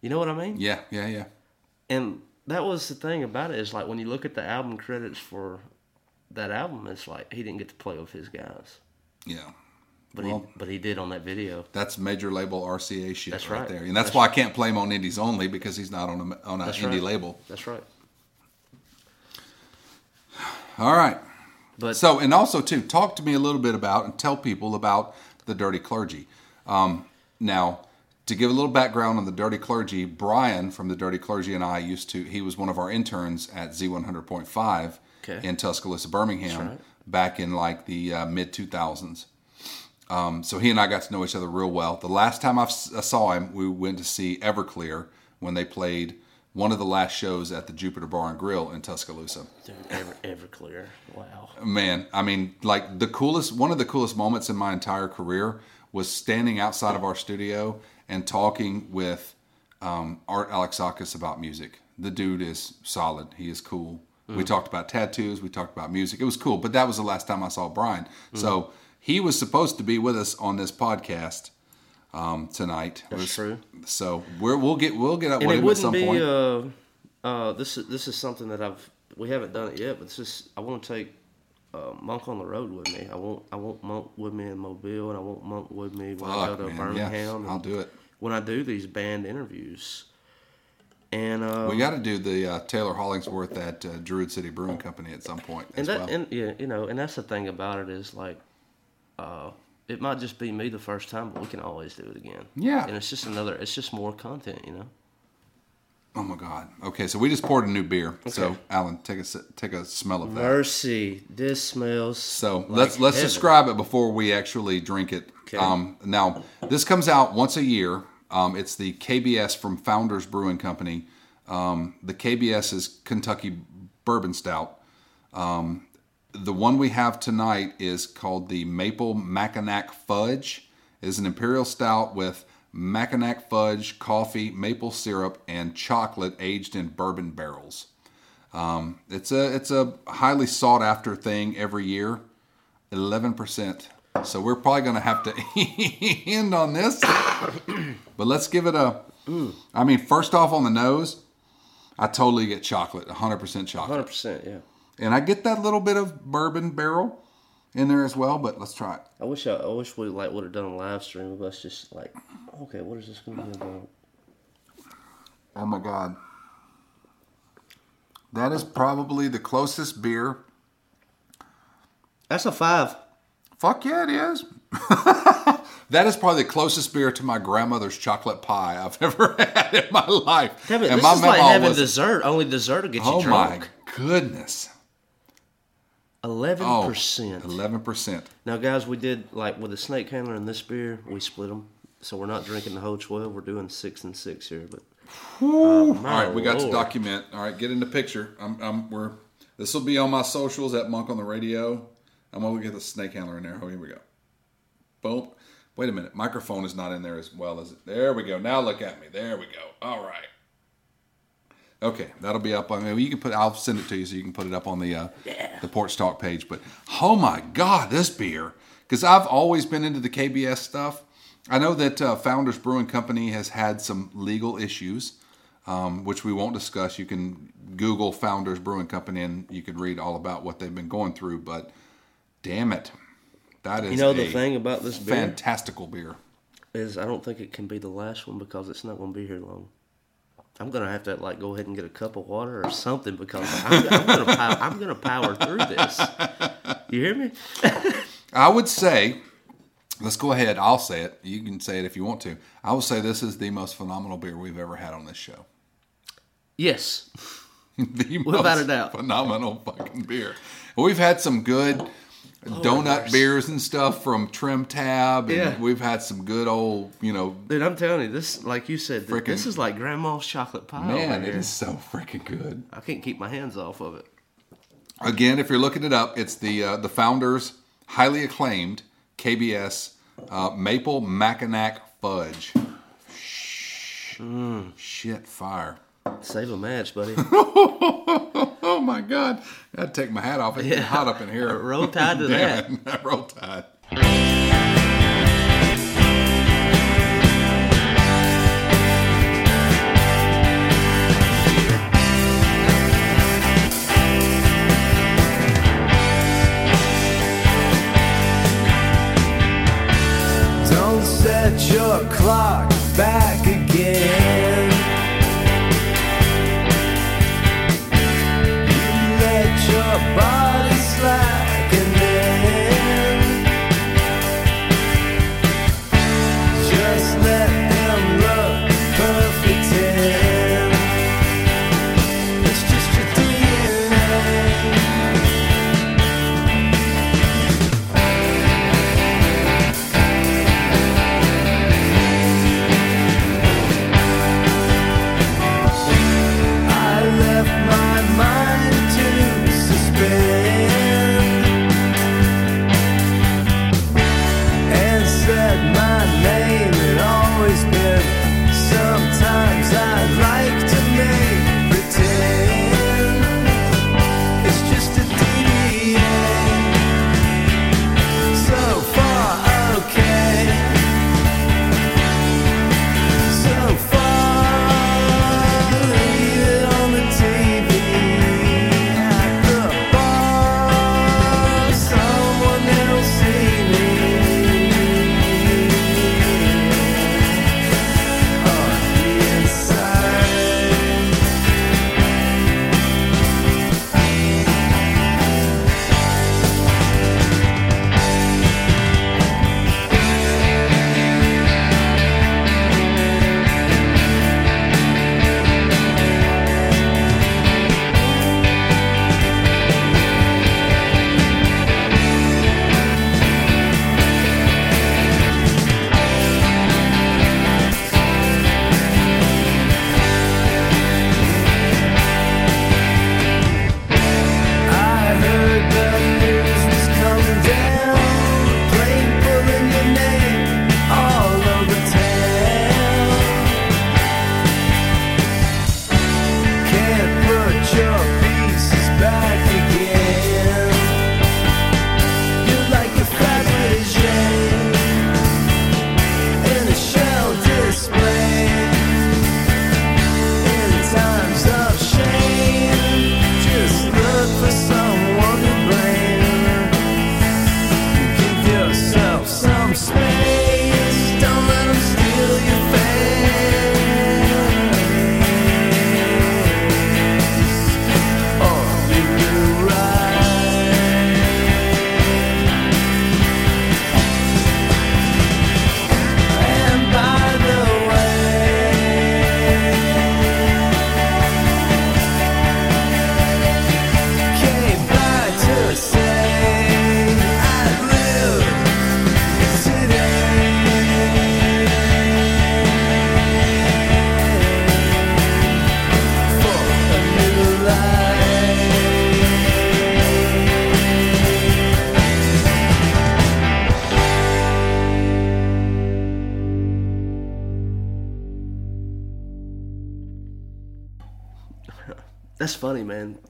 You know what I mean? Yeah, yeah, yeah. And that was the thing about it is like when you look at the album credits for that album, it's like he didn't get to play with his guys, Yeah. But Well- he but he did on that video. That's major label RCA shit That's right, right. there. And that's, That's why I can't play him on indies only because he's not on a on an indie right. label. That's right. All right. But So, and also too, talk to me a little bit about and tell people about the Dirty Clergy. Um, now, to give a little background on the Dirty Clergy, Brian from the Dirty Clergy and I used to. He was one of our interns at Z100.5 Okay. in Tuscaloosa, Birmingham, right. back in like the uh, mid 2000s. Um, so he and I got to know each other real well. The last time I saw him, we went to see Everclear when they played one of the last shows at the Jupiter Bar and Grill in Tuscaloosa. Dude, Ever, Everclear. Wow. Man, I mean, like the coolest, one of the coolest moments in my entire career was standing outside of our studio and talking with um, Art Alexakis about music. The dude is solid. He is cool. We talked about tattoos. We talked about music. It was cool, but that was the last time I saw Brian. So he was supposed to be with us on this podcast um, tonight. That's Was- true. So we're, we'll get we'll get up And with him at some be. point. Uh, uh, this is this is something that I've we haven't done it yet, but this is I want to take uh, Monk on the road with me. I want I want Monk with me in Mobile, and I want Monk with me when I go to man, Birmingham. yeah, I'll do it. when I do these band interviews. And uh, We got to do the uh, Taylor Hollingsworth at uh, Druid City Brewing Company at some point and that well. and yeah, you know, and that's the thing about it is like, uh, it might just be me the first time, but we can always do it again. Yeah. and it's just another, it's just more content, you know. oh my God! Okay, so we just poured a new beer. So Alan, take a take a smell of that. Mercy, this smells. So like let's let's heaven. describe it before we actually drink it. Okay. Um, now this comes out once a year. Um, it's the KBS from Founders Brewing Company. Um, the KBS is Kentucky Bourbon Stout. Um, the one we have tonight is called the Maple Mackinac Fudge. It is an imperial stout with Mackinac fudge, coffee, maple syrup, and chocolate aged in bourbon barrels. Um, it's a it's a highly sought after thing every year. Eleven percent. So we're probably going to have to [laughs] end on this. [coughs] but let's give it a. I mean, first off on the nose, I totally get chocolate, 100% chocolate. Hundred percent, yeah. And I get that little bit of bourbon barrel in there as well, but let's try it. I wish I, I wish we like would have done a live stream of us just like, okay, what is this going to be about? Oh my god. That is probably the closest beer. That's a five. Fuck yeah, it is. [laughs] that is probably the closest beer to my grandmother's chocolate pie I've [laughs] ever had in my life. Yeah, but And this my is like having was- dessert. Only dessert will get you Oh drunk. my goodness. Eleven Oh, percent. 11%. Now, guys, we did like with the snake handler and this beer, we split them. So we're not drinking the whole twelve. We're doing six and six here. But uh, All my right, we got to document. All right, get in the picture. I'm, I'm, we're This will be on my socials at Monk on the Radio. I'm gonna get the snake handler in there. Oh, here we go. Boom. Wait a minute. Microphone is not in there as well as it. There we go. Now look at me. There we go. All right. Okay, that'll be up. I mean, you can put. I'll send it to you so you can put it up on the uh, the Porch Talk page. But oh my God, this beer! Because I've always been into the KBS stuff. I know that uh, Founders Brewing Company has had some legal issues, um, which we won't discuss. You can Google Founders Brewing Company and you can read all about what they've been going through. But damn it, that is You know the a thing about this beer fantastical beer. is I don't think it can be the last one because it's not going to be here long. I'm gonna have to like go ahead and get a cup of water or something because I'm, I'm gonna power, I'm gonna power through this. You hear me? [laughs] I would say, let's go ahead. I'll say it. You can say it if you want to. I would say this is the most phenomenal beer we've ever had on this show. Yes. [laughs] the Without most a doubt. phenomenal fucking beer. We've had some good donut beers and stuff from Trim Tab, and Yeah. we've had some good old, you know, Dude, I'm telling you, this, like you said, th- this is like grandma's chocolate pie. man, it is so freaking good. I can't keep my hands off of it. Again, if you're looking it up, it's the uh, the founders highly acclaimed KBS uh, maple Mackinac fudge. Shh. Shit, fire. Save a match, buddy. [laughs] Oh my god! I had to take my hat off. It's Yeah. hot up in here. [laughs] Roll tide to [laughs] that. it. Roll tide. Don't set your clock back again.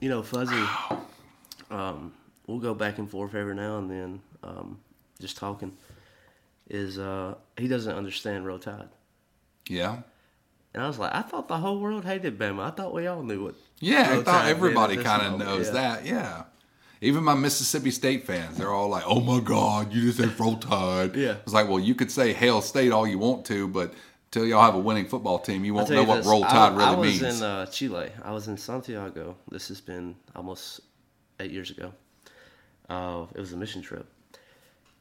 You know, Fuzzy. Um, we'll go back and forth every now and then, um, just talking. Is uh, he doesn't understand Roll Tide, Yeah. and I was like, I thought the whole world hated Bama. I thought we all knew it. Yeah, I thought everybody kind of knows yeah. that. Yeah. Even my Mississippi State fans, they're all like, "Oh my God, you just said Roll Tide." Yeah. It's like, well, you could say Hail State all you want to, but till y'all have a winning football team, you won't tell know you what this, Roll I- Tide I, really was means. in uh, Chile. I was in Santiago. This has been almost eight years ago. Uh, it was a mission trip,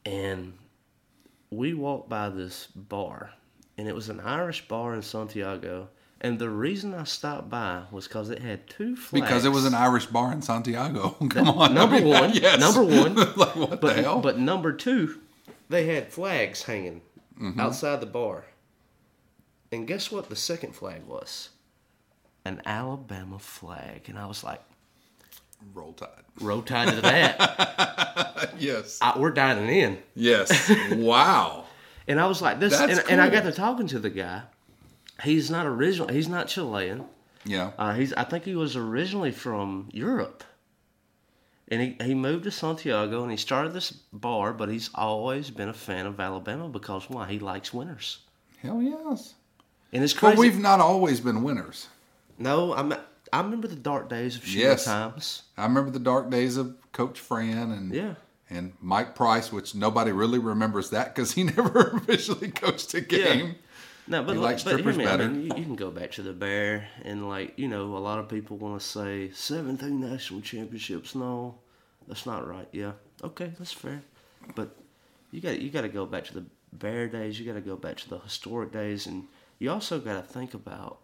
and we walked by this bar, and it was an Irish bar in Santiago. And the reason I stopped by was because it had two flags. because it was an Irish bar in Santiago. [laughs] Come on, number I [laughs] mean, one, yes. number one. [laughs] like what but, the hell? But number two, they had flags hanging Mm-hmm. outside the bar. And guess what the second flag was? An Alabama flag. And I was like, Roll Tide. roll tide to that. [laughs] Yes. I, we're dining in. Yes. wow. And I was like, this. And, and I got to talking to the guy. He's not original. He's not Chilean. Yeah. Uh, he's. I think he was originally from Europe, and he, he moved to Santiago and he started this bar. But he's always been a fan of Alabama because why? He likes winners, Hell yes. And it's But we've not always been winners. no, I'm. I remember the dark days of Sugar Yes. times. I remember the dark days of Coach Fran and Yeah. and Mike Price, which nobody really remembers that because he [laughs] never officially coached a game. Yeah. No, but like, but hear me, better. I mean, you, you can go back to the Bear and like you know, a lot of people want to say seventeen national championships. No, that's not right. Yeah, okay, that's fair, but you got you got to go back to the Bear days. You got to go back to the historic days, and you also got to think about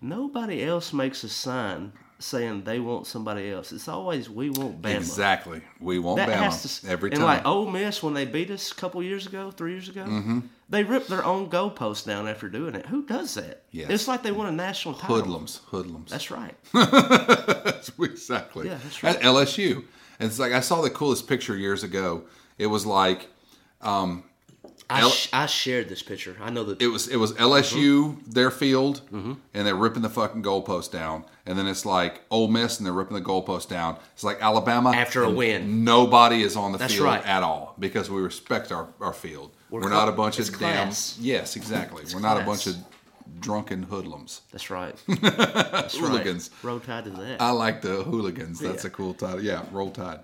nobody else makes a sign saying they want somebody else. It's always we want Bama. Exactly. We won't That Bama to every and time. like Ole Miss when they beat us a couple years ago, three years ago, Mm-hmm. they ripped their own goalpost down after doing it. Who does that? Yes. It's like they won a national title. hoodlums, hoodlums. That's right. [laughs] That's exactly. Yeah, that's right. At LSU. And it's like I saw the coolest picture years ago. It was like I, L- sh- I shared this picture. I know that it was it was LSU Mm-hmm. their field, and they're ripping the fucking goalpost down, and then it's like Ole Miss and they're ripping the goalpost down. It's like Alabama After a win. Nobody is on the That's field right. at all because we respect our, our field. We're, We're not a bunch of damn yes, exactly. We're not a bunch of drunken hoodlums. that's right. [laughs] That's Hooligans. Right. Roll Tide to that. I like the hooligans. That's Yeah. a cool title. Yeah, Roll Tide.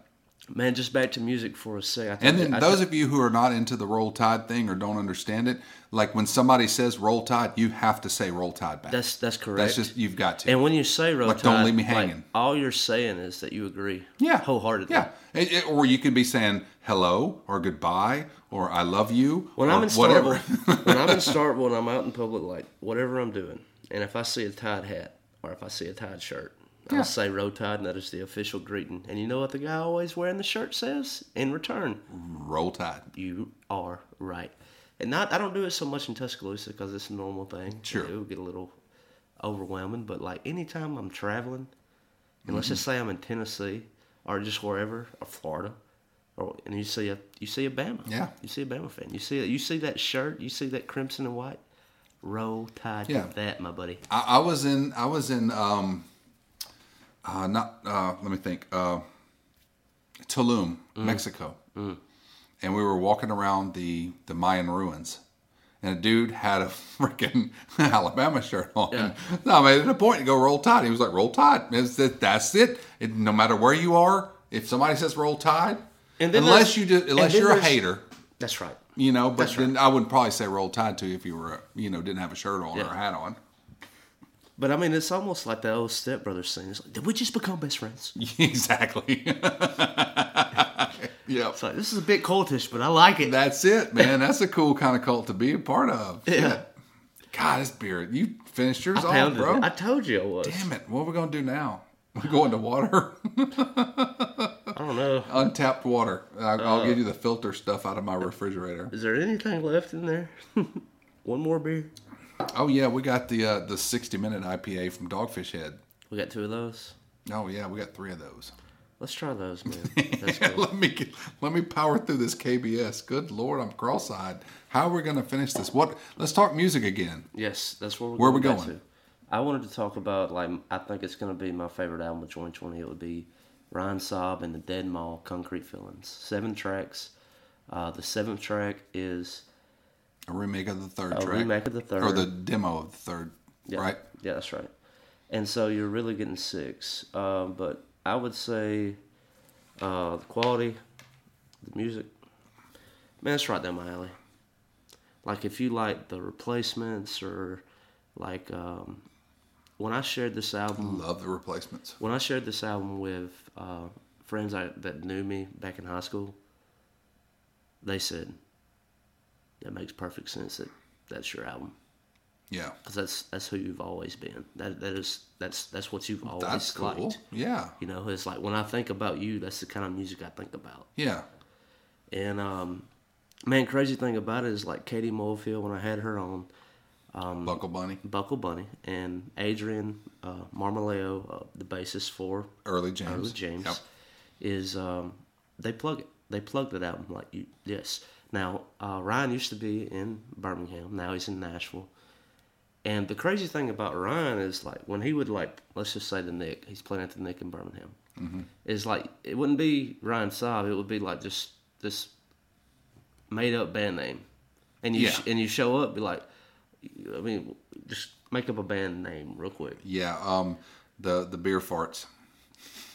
Man, just back to music for a sec. I And then those of you who are not into the Roll Tide thing or don't understand it, like when somebody says Roll Tide, you have to say Roll Tide back. that's that's correct. That's just you've got to. and when you say Roll Like, Tide, don't leave me like, hanging. all you're saying is that you agree. yeah, wholeheartedly. Yeah, It- it- or you could be saying hello or goodbye or I love you When I'm in whatever. Starkville, [laughs] when I'm in [laughs] Starkville and I'm out in public, like whatever I'm doing, and if I see a Tide hat or if I see a Tide shirt, Yeah. I'll say Roll Tide, and that is the official greeting. And you know what the guy always wearing the shirt says in return? Roll Tide. You are right. And not, I don't do it so much in Tuscaloosa because it's a normal thing. Sure. it would get a little overwhelming, but like anytime I'm traveling, and let's Mm-hmm. just say I'm in Tennessee or just wherever or Florida, or and you see a you see a Bama, Yeah. you see a Bama fan, you see you see that shirt, you see that crimson and white, roll tide Yeah. to that, my buddy. I, I was in. I was in. Um, uh, not. Uh, let me think. Uh, Tulum, Mm. Mexico, and we were walking around the the Mayan ruins, and a dude had a [laughs] freaking Alabama shirt on. Yeah. So I made it a point to go roll tide. He was like, "Roll tide." That- that's it. it. No matter where you are, if somebody says "roll tide," And then unless you just, unless you're a hater, That's right. you know. But right. then I would probably say "roll tide" to you if you were, you know, didn't have a shirt on or a hat on. But I mean, it's almost like the old Step Brothers scene. It's like, did we just become best friends? [laughs] Exactly. [laughs] It's like this is a bit cultish, but I like it. That's it, man. That's a cool kind of cult to be a part of. Yeah. Shit. God, this beer. You finished yours I off, bro. it. I told you I was. Damn it. What are we going to do now? We go into water? [laughs] I don't know. Untapped water. I'll, Uh. I'll give you the filter stuff out of my refrigerator. Is there anything left in there? One more beer. Oh, yeah. We got the uh, the 60 minute IPA from Dogfish Head. We got two of those. Oh, yeah. We got three of those. Let's try those, man. [laughs] Let me get, let me power through this KBS. Good lord, I'm cross-eyed. How are we going to finish this? What? Let's talk music again. yes, that's where we're Where are we going? to. I wanted to talk about like I think it's gonna be my favorite album of 2020. It would be Ryan Saab and the Dead Mall Concrete Feelings. Seven tracks. Uh, the seventh track is A remake of the third A track. remake of the third. Or the demo of the third, Yeah, right? Yeah, that's right. And so you're really getting six. Um, but I would say uh, the quality, the music, man, it's right down my alley. Like if you like the replacements or like um, when I shared this album, Love the replacements. when I shared this album with uh, friends I, that knew me back in high school, they said that makes perfect sense that that's your album Yeah. because that's that's who you've always been. That that is that's that's what you've always That's cool. liked. Yeah. You know, it's like when I think about you, that's the kind of music I think about. Yeah. And um, man, crazy thing about it is like Katie Molefield when I had her on Um, Buckle Bunny. Buckle Bunny and Adrian uh, Marmaleo, uh, the bassist for Early James. Early James, Yep. is um, they plug it. They plug that album like you. Yes. Now uh, Ryan used to be in Birmingham. Now he's in Nashville. And the crazy thing about Ryan is like when he would like let's just say the Nick, he's playing at the Nick in Birmingham. Mm-hmm. Is like it wouldn't be Ryan Saab. It would be like just this made up band name, and you Yeah. sh- and you show up be like, I mean, just make up a band name real quick. Yeah. Um, the the beer farts.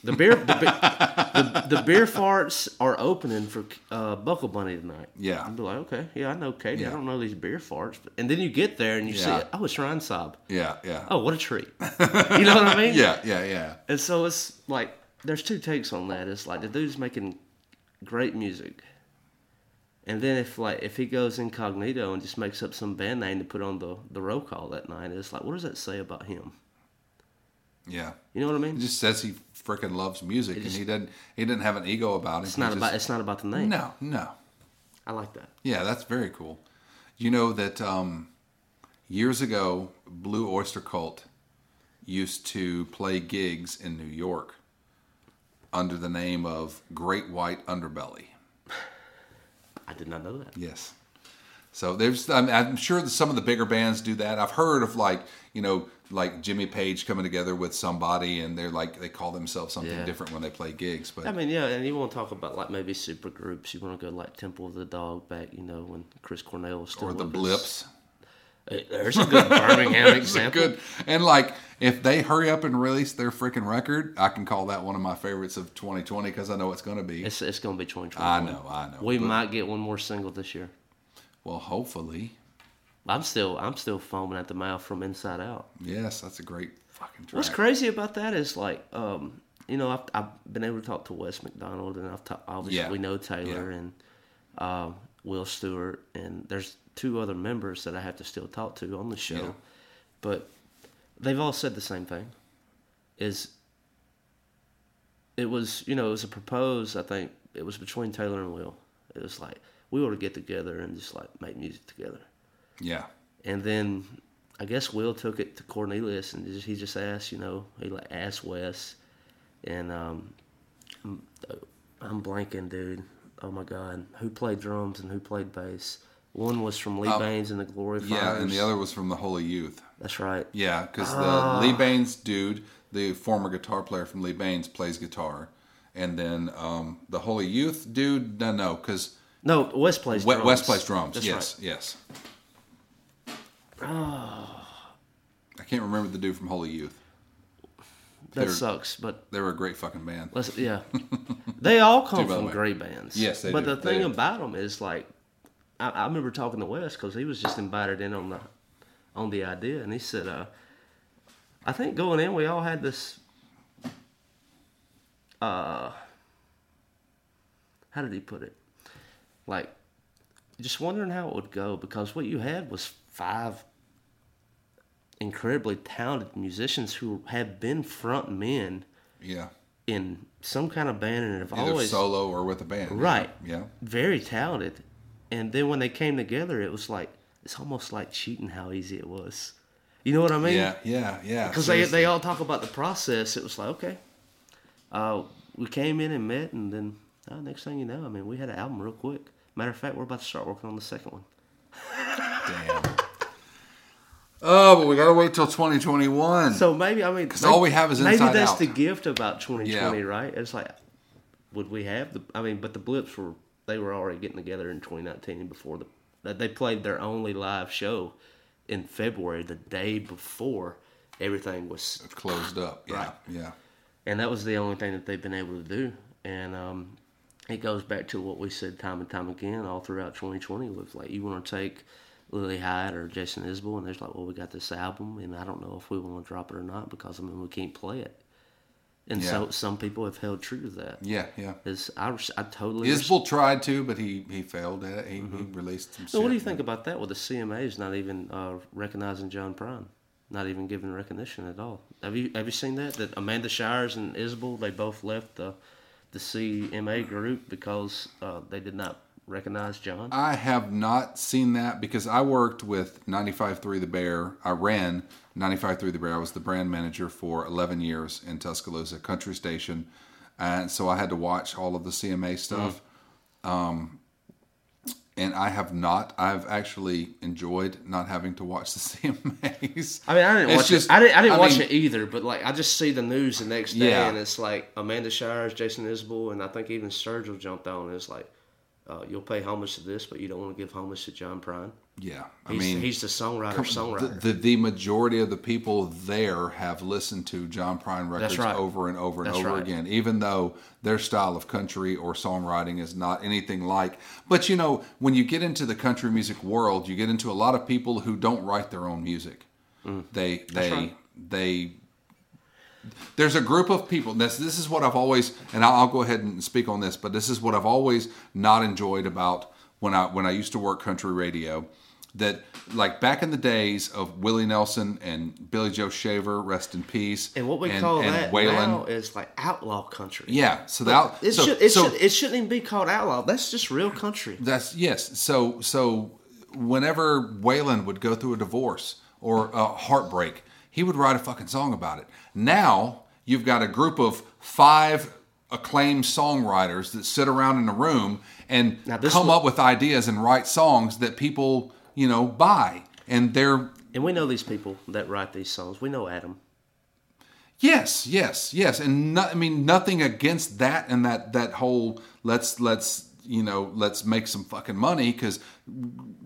The beer, the, the, the beer farts are opening for uh, Buckle Bunny tonight. Yeah. I'd be like, okay, yeah, I know Katie. I don't know these beer farts, but, and then you get there and you see Yeah. it. Oh, it's Ryan Saab. Yeah. Yeah. Oh, what a treat. you know what I mean? [laughs] Yeah. Yeah. Yeah. And so it's like there's two takes on that. It's like the dude's making great music. And then if like if he goes incognito and just makes up some band name to put on the, the roll call that night, it's like what does that say about him? Yeah. You know what I mean? He just says he freaking loves music, and he didn't. He didn't have an ego about it. it's He not just- about it's not about the name. No. No. I like that. Yeah, that's very cool. You know that um, years ago, Blue Oyster Cult used to play gigs in New York under the name of Great White Underbelly. [sighs] I did not know that. Yes. So there's, I'm, I'm sure that some of the bigger bands do that. I've heard of like, you know, like Jimmy Page coming together with somebody, and they're like they call themselves something Yeah. different when they play gigs. But I mean, yeah, and you want to talk about like maybe super groups. You want to go like Temple of the Dog back, you know, when Chris Cornell was still or the. Blips. Hey, There's a good Birmingham [laughs] example. good and like if they hurry up and release their freaking record, I can call that one of my favorites of 2020 because I know it's going to be. It's it's gonna be 2020. I know, I know. We but- might get one more single this year. Well, hopefully, I'm still I'm still foaming at the mouth from Inside Out. yes, that's a great fucking track. What's crazy about that is like, um, you know, I've, I've been able to talk to Wes McDonald, and I've talked. Obviously, Yeah. we know Taylor Yeah. and um, Will Stewart, and there's two other members that I have to still talk to on the show, Yeah. but they've all said the same thing. Is it was you know it was a proposed I think it was between Taylor and Will. It was like we ought to get together and just like make music together. Yeah, And then I guess Will took it to Cornelius and just, he just asked, you know, he like asked Wes, and um, I'm, I'm blanking, dude. Oh my God, who played drums and who played bass? One was from Lee Oh, Bains and the Glory Fires. yeah, and the other was from the Holy Youth. That's right. Yeah, because Ah. the Lee Bains dude, the former guitar player from Lee Bains, plays guitar, and then um, the Holy Youth dude, no, no, because No, Wes plays drums. Wes plays drums. That's yes, right. yes. [sighs] I can't remember the dude from Holy Youth. That sucks, but They were a great fucking band. yeah. [laughs] they all come from great bands. Yes, they But do. the thing do. about them is like, I, I remember talking to Wes because he was just invited in on the on the idea, and he said, uh, "I think going in, we all had this. Uh, how did he put it? Like, just wondering how it would go because what you had was five incredibly talented musicians who have been front men Yeah, in some kind of band and have either always solo or with a band. right. Yeah. very talented. And then when they came together it was like it's almost like cheating how easy it was. You know what i mean? Yeah, yeah, yeah. because they, they all talk about the process. It was like okay. Uh, we came in and met and then uh, next thing you know i mean we had an album real quick. Matter of fact we're about to start working on the second one. Damn. Oh, but we gotta wait till 2021. So maybe I mean, 'Cause maybe- all we have is maybe that's Out. the gift about 2020, Yeah. right? It's like, would we have the? I mean, but the Blips were they were already getting together in 2019 before the that they played their only live show in February, the day before everything was closed up. Yeah, Right. yeah. and that was the only thing that they've been able to do. And um, it goes back to what we said time and time again all throughout 2020 was like, you want to take Lilly Hiatt or Jason Isbell, and there's like, well, we got this album, and I don't know if we want to drop it or not because I mean we can't play it. And so some people have held true to that. Yeah, yeah. Is I, I totally. res- Isbell tried to, but he he failed at it. He, he released some. So what do you think about that? With the CMA's not even uh, recognizing John Prine, not even giving recognition at all. Have you have you seen that? That Amanda Shires and Isbell they both left the the CMA group because uh, they did not recognize John. I have not seen that because I worked with 95.3 The Bear. I ran 95.3 The Bear. I was the brand manager for 11 years in Tuscaloosa country station, and so I had to watch all of the CMA stuff. Um, and I have not. I've actually enjoyed not having to watch the [laughs] CMAs. I mean, I didn't It's watch just- it. I didn't. I didn't watch mean, it either. But like, I just see the news the next day, Yeah. and it's like Amanda Shires, Jason Isbell, and I think even Sturgill jumped on. It's like, uh, you'll pay homage to this, but you don't want to give homage to John Prine. Yeah, I He's, mean, he's the songwriter. Songwriter. The, the the majority of the people there have listened to John Prine records right. over and over and That's over right. again, even though their style of country or songwriting is not anything like. But you know, when you get into the country music world, you get into a lot of people who don't write their own music. They they Mm. right. they. There's a group of people. This this is what I've always, and I'll, I'll go ahead and speak on this. But this is what I've always not enjoyed about when I when I used to work country radio that like back in the days of Willie Nelson and Billy Joe Shaver, rest in peace, And what we call and that Waylon. now is like outlaw country. Yeah, so that It, so, should, it, so should, it shouldn't even be called outlaw. That's just real country. that's yes. So so whenever Waylon would go through a divorce or a heartbreak, he would write a fucking song about it. Now you've got a group of five acclaimed songwriters that sit around in a room and come would- up with ideas and write songs that people you know buy, and they're And we know these people that write these songs. We know Adam. Yes, yes, yes, and no, I mean nothing against that and that that whole let's let's you know let's make some fucking money because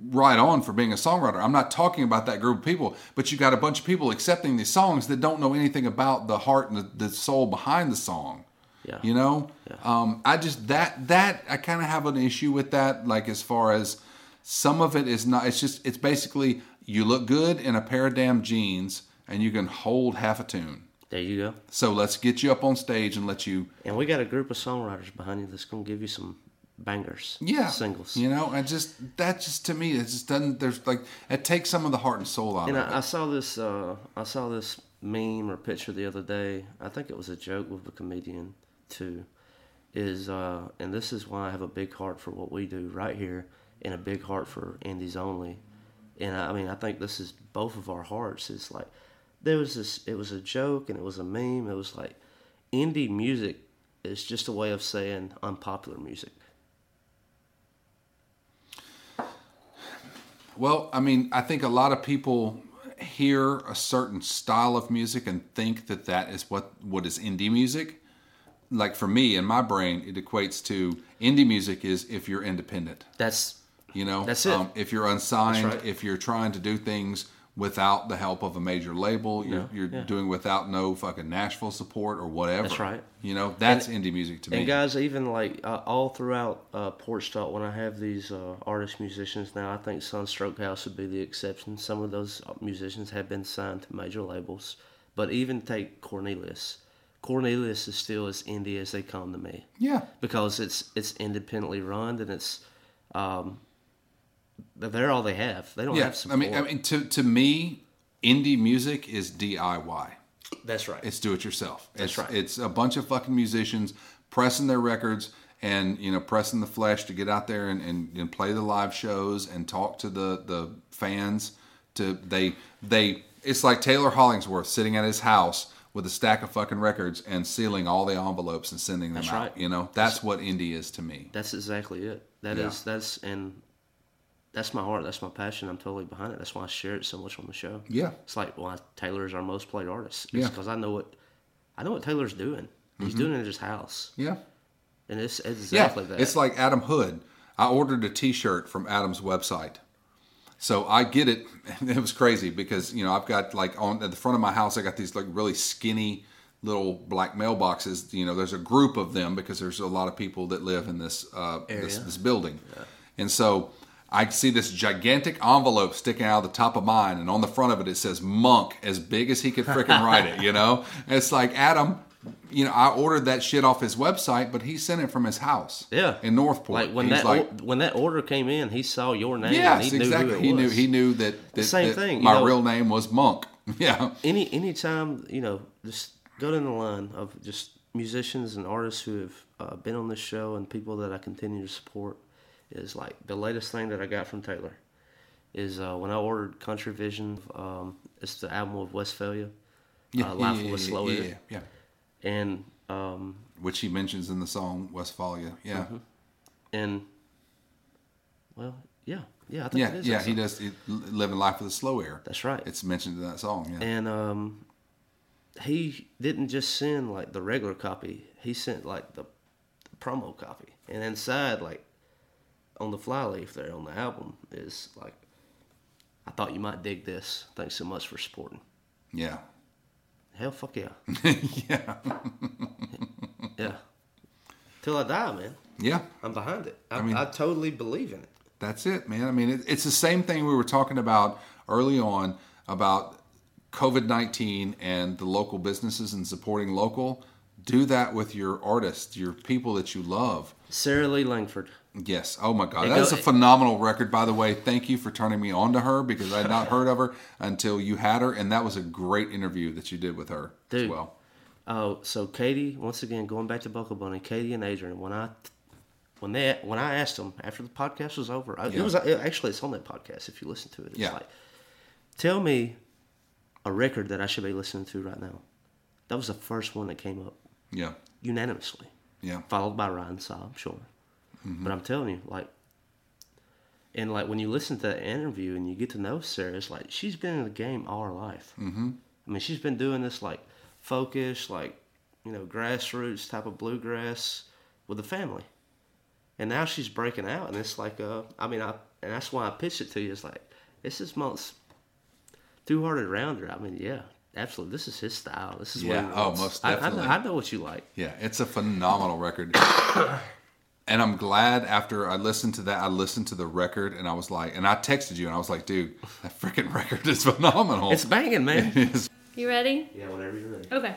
right on for being a songwriter. I'm not talking about that group of people, but you got a bunch of people accepting these songs that don't know anything about the heart and the, the soul behind the song. Yeah. You know, um, I just that that I kind of have an issue with that. Like as far as some of it is not. It's just it's basically you look good in a pair of damn jeans and you can hold half a tune. There you go. So let's get you up on stage and let you, And we got a group of songwriters behind you that's going to give you some bangers. yeah, Singles. You know, I just that just to me, it just doesn't. There's like it takes some of the heart and soul out And of I, I saw this. Uh, I saw this meme or picture the other day. I think it was a joke with a comedian too. Is uh, and this is why I have a big heart for what we do right here, and a big heart for indies only. And I, I mean, I think this is both of our hearts. It's like there was this. It was a joke and it was a meme. It was like indie music is just a way of saying unpopular music. Well, I mean, I think a lot of people hear a certain style of music and think that that is what what is indie music. Like for me, in my brain, it equates to indie music is if you're independent. That's You know, That's it. Um, if you're unsigned, right. if you're trying to do things without the help of a major label, you're, Yeah, you're yeah. doing without no fucking Nashville support or whatever. That's right. You know, that's indie music to me. And guys, even like uh, all throughout uh, Porch Talk, when I have these uh, artist musicians now, I think Sunstroke House would be the exception. Some of those musicians have been signed to major labels, but even take Cornelius. Cornelius is still as indie as they come to me yeah, because it's it's independently run and it's um, they're all they have. They don't yeah. have I mean, I mean, to to me, indie music is DIY. that's right. It's do it yourself. That's it's, right. It's a bunch of fucking musicians pressing their records and you know pressing the flesh to get out there and, and, and play the live shows and talk to the the fans. To they they it's like Taylor Hollingsworth sitting at his house with a stack of fucking records and sealing all the envelopes and sending them That's out. right. You know that's what indie is to me. That's exactly it. That is Yeah. that's and that's my heart. That's my passion. I'm totally behind it. That's why I share it so much on the show. Yeah. It's like why Taylor is our most played artist. It's Yeah. Mm-hmm. because I know what I know what Taylor's doing. He's doing it at his house, Yeah. and it's, it's Yeah. exactly that. It's like Adam Hood. I ordered a T-shirt from Adam's website. So I get it. [laughs] It was crazy because you know I've got like on at the front of my house I got these like really skinny little black mailboxes. You know, there's a group of them because there's a lot of people that live in this uh, this, this building, and so I see this gigantic envelope sticking out of the top of mine, and on the front of it it says "Monk" as big as he could freaking write it. You know, And [laughs] it's like Adam. You know, I ordered that shit off his website, but he sent it from his house. yeah, in Northport. Like when He's that like, or- when that order came in, he saw your name. and Yes, he knew exactly. He knew he knew that, that, Same that thing, My know. real name was Monk. [laughs] Yeah, any anytime you know just go down the line of just musicians and artists who have uh, been on this show and people that I continue to support is like the latest thing that I got from Taylor is uh, when I ordered Country Vision. Um, it's the album of Westfalia, yeah, uh, Life yeah, was yeah, slow yeah, yeah, yeah. and um, Which he mentions in the song Westfalia. Yeah, Mm-hmm. and well, yeah, yeah, I think yeah, it is yeah. He does it, living life with a slow air. That's right. It's mentioned in that song. Yeah, And um, he didn't just send like the regular copy. He sent like the, the promo copy. And inside, like on the flyleaf there on the album, is like, I thought you might dig this. Thanks so much for supporting. yeah, Hell, fuck yeah, [laughs] yeah, yeah. Till I die, man. yeah. I'm behind it. I, I, mean- totally believe in it. That's it, man. I mean, it, it's the same thing we were talking about early on about COVID 19 and the local businesses and supporting local. Do that with your artists, your people that you love. Sarah Lee Langford. Yes. Oh my God. It That go- is a phenomenal record, by the way. Thank you for turning me on to her because I had not [laughs] heard of her until you had her. And that was a great interview that you did with her as well. Oh, so Katie, once again, going back to Buckle Bunny, Katie and Adrian, when I when they when I asked them after the podcast was over, I, Yeah. it was it, actually it's on that podcast if you listen to it. It's Yeah. like, tell me a record that I should be listening to right now. That was the first one that came up Yeah. unanimously, Yeah. followed by Ryan Saab, sure. Mm-hmm. But I'm telling you, like, and like when you listen to that interview and you get to know Sarah, it's like she's been in the game all her life. Mm-hmm. I mean, she's been doing this like folkish, like you know, grassroots type of bluegrass with the family, and now she's breaking out, and it's like, uh, I mean, I and that's why I pitched it to you. It's like this is most two-hearted rounder. I mean, yeah. Absolutely, this is his style. This is Yeah, what he oh, wants. most I- I know- definitely. I know what you like. Yeah. It's a phenomenal record. [coughs] and I'm glad after I listened to that, I listened to the record and I was like, and I texted you and I was like, dude, that freaking [laughs] record is phenomenal. It's banging, man. It is. You ready? yeah, whenever you're ready. Okay.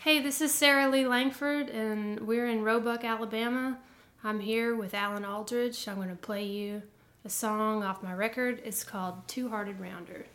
Hey, this is Sarah Lee Langford, and we're in Roebuck, Alabama. I'm here with Alan Aldridge. I'm going to play you a song off my record. It's called Two Hearted Rounder.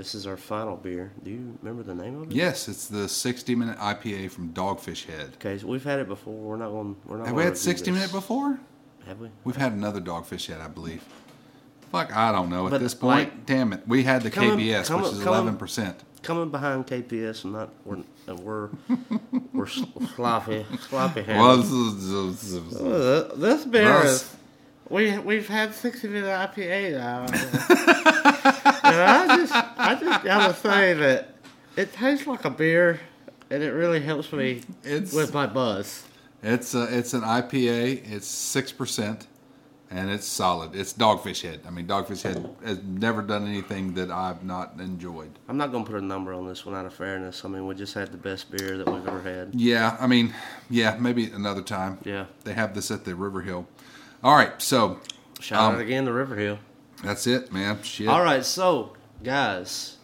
This is our final beer. Do you remember the name of it? Yes, it's the 60 minute IPA from Dogfish Head. Okay, so we've had it before. We're not going. We're not. Have we had 60 this. minute before? Have we? We've had another Dogfish Head, I believe. Fuck, I don't know. At But, this point, like, damn it. We had the come on- KBS, come which is 11%. Coming behind KBS, and not we're uh, we're [laughs] we're sloppy sloppy hands. [laughs] Well, this is- this is- this beer is. We we've had sixty minute IPA now, [laughs] I just I just gotta say that it tastes like a beer, and it really helps me It's- with my buzz. It's a, it's an IPA. It's six percent, and it's solid. It's Dogfish Head. I mean, Dogfish Head has never done anything that I've not enjoyed. I'm not gonna put a number on this one out of fairness. I mean, we just had the best beer that we've ever had. Yeah, I mean, yeah, maybe another time. Yeah. they have this at the River Hill. All right, so Shout Um, out again to River Hill. That's it, man. Shit. All right, so guys,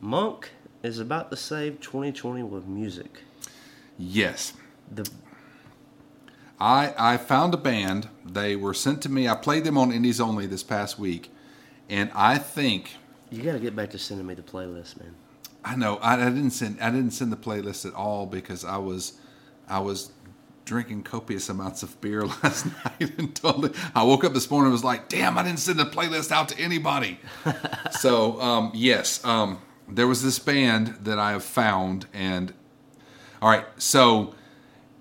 Monk is about to save 2020 with music. Yes, The I I found a band. They were sent to me. I played them on Indies Only this past week, and I think you got to get back to sending me the playlist, man. I know I, I didn't send I didn't send the playlist at all because I was I was drinking copious amounts of beer [laughs] last night and totally I woke up this morning and was like, damn, I didn't send the playlist out to anybody. [laughs] so um, yes, um, there was this band that I have found and all right, so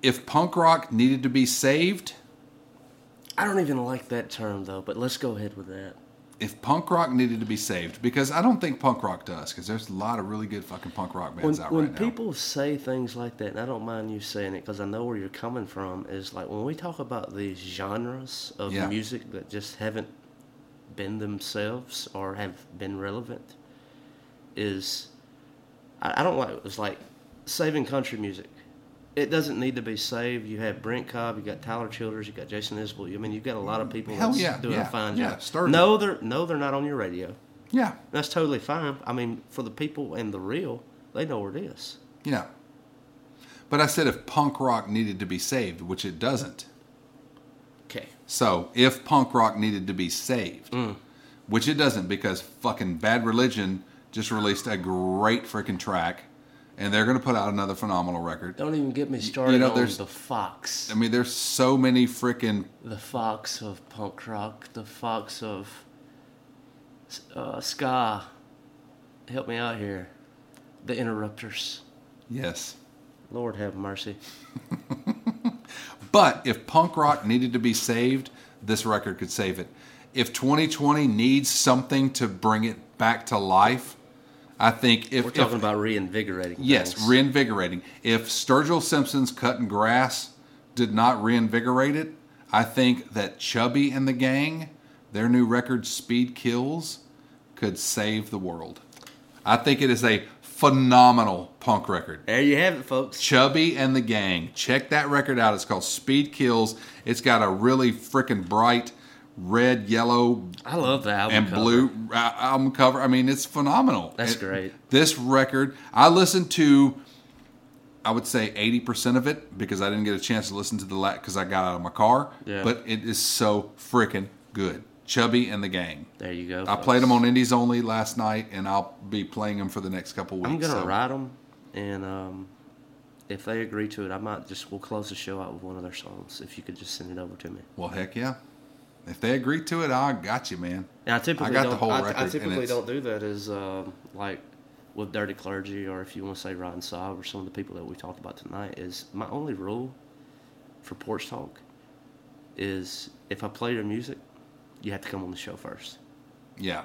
if punk rock needed to be saved, I don't even like that term though, but let's go ahead with that. If punk rock needed to be saved, because I don't think punk rock does, because there's a lot of really good fucking punk rock bands When, out when right now. When people say things like that, and I don't mind you saying it because I know where you're coming from, is like when we talk about these genres of Yeah. music that just haven't been themselves or have been relevant, is I, I don't like it. it's like saving country music. It doesn't need to be saved. You have Brent Cobb, you got Tyler Childers, you got Jason Isbell. I mean, you've got a lot of people Hell that's yeah, doing yeah, a fine yeah, job. Sturgill. No, they're no, they're not on your radio. yeah, That's totally fine. I mean, for the people and the real, they know where it is. Yeah. But I said if punk rock needed to be saved, which it doesn't. Okay. So if punk rock needed to be saved, mm. which it doesn't because fucking Bad Religion just released a great freaking track and they're going to put out another phenomenal record. Don't even get me started you know, on there's- the fox. I mean, there's so many freaking. the fox of punk rock. The fox of uh, ska. Help me out here. The interrupters. Yes. Lord have mercy. [laughs] But if punk rock needed to be saved, this record could save it. If 2020 needs something to bring it back to life, I think if We're talking if, about reinvigorating. Yes, things. reinvigorating. If Sturgill Simpson's cutting grass did not reinvigorate it, I think that Chubby and the gang, their new record Speed Kills, could save the world. I think it is a phenomenal punk record. There you have it, folks. Chubby and the Gang. Check that record out. It's called Speed Kills. It's got a really freaking bright red, yellow, I love that and cover. blue uh, album cover. I mean, it's phenomenal. That's It- great. This record, I listened to, I would say eighty percent of it because I didn't get a chance to listen to the lat because I got out of my car. Yeah. But it is so freaking good. Chubby and the Gang. There you go. I folks. played them on Indies only last night, and I'll be playing them for the next couple weeks. I'm gonna so- write them, and um, if they agree to it, I might just we'll close the show out with one of their songs. If you could just send it over to me. Well, heck yeah. If they agree to it, I got you, man. And I typically got don't, whole I, record, I typically don't do that as um, like with Dirty Clergy or if you want to say Ryan Saab or some of the people that we talked about tonight. Is my only rule for Porch Talk is if I play your music, you have to come on the show first. Yeah.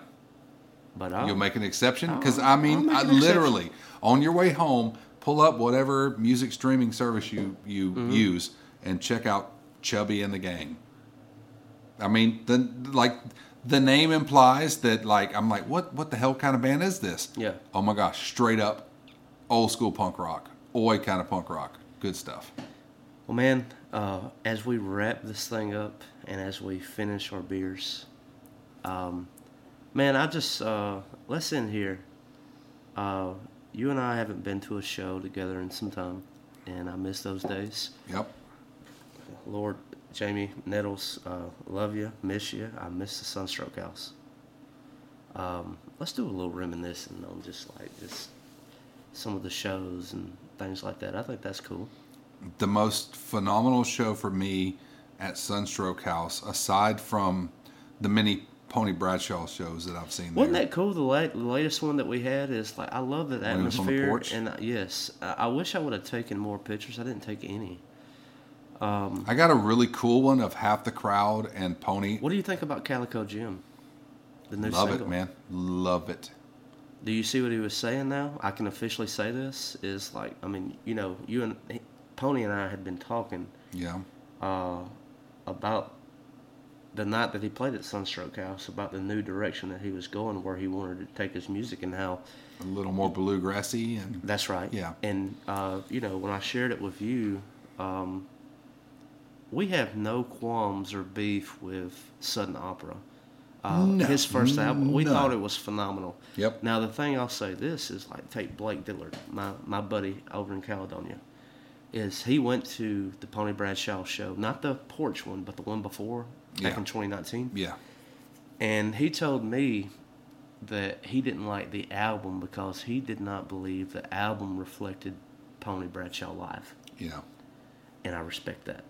But I'll, You'll make an exception because I mean, I an exception. literally on your way home, pull up whatever music streaming service you you Mm-hmm. use and check out Chubby and the Gang. I mean, the like the name implies that like I'm like, what what the hell kind of band is this? Yeah. Oh my gosh, straight up old school punk rock, oi kind of punk rock, good stuff. Well, man, uh, as we wrap this thing up and as we finish our beers, um, man, I just uh, let's end here. Uh, you and I haven't been to a show together in some time, and I miss those days. Yep. Lord, Jamie Nettles, uh, love you, miss you. I miss the Sunstroke House. Um, let's do a little reminiscing on just like just some of the shows and things like that. I think that's cool. the most phenomenal show for me at Sunstroke House, aside from the many Pony Bradshaw shows that I've seen. Wasn't there. that cool? The, late, the latest one that we had is like I love that When on the atmosphere. And uh, yes, I, I wish I would have taken more pictures. I didn't take any. I got a really cool one of half the crowd and Pony. What do you think about Calico Jim? The new Love single. it, man. Love it. Do you see what he was saying now? I can officially say this is like I mean you know you and he- Pony and I had been talking Yeah. uh, about the night that he played at Sunstroke House about the new direction that he was going, where he wanted to take his music and how A little more bluegrassy and That's right. Yeah. And uh, you know, when I shared it with you, um, we have no qualms or beef with Sudden Opera. Uh, No, his first album, we none. thought it was phenomenal. Yep. Now the thing I'll say this is like take Blake Dillard, my my buddy over in Caledonia, is he went to the Pony Bradshaw show, not the porch one, but the one before back Yeah. in 2019. yeah. And he told me that he didn't like the album because he did not believe the album reflected Pony Bradshaw live. Yeah. And I respect that.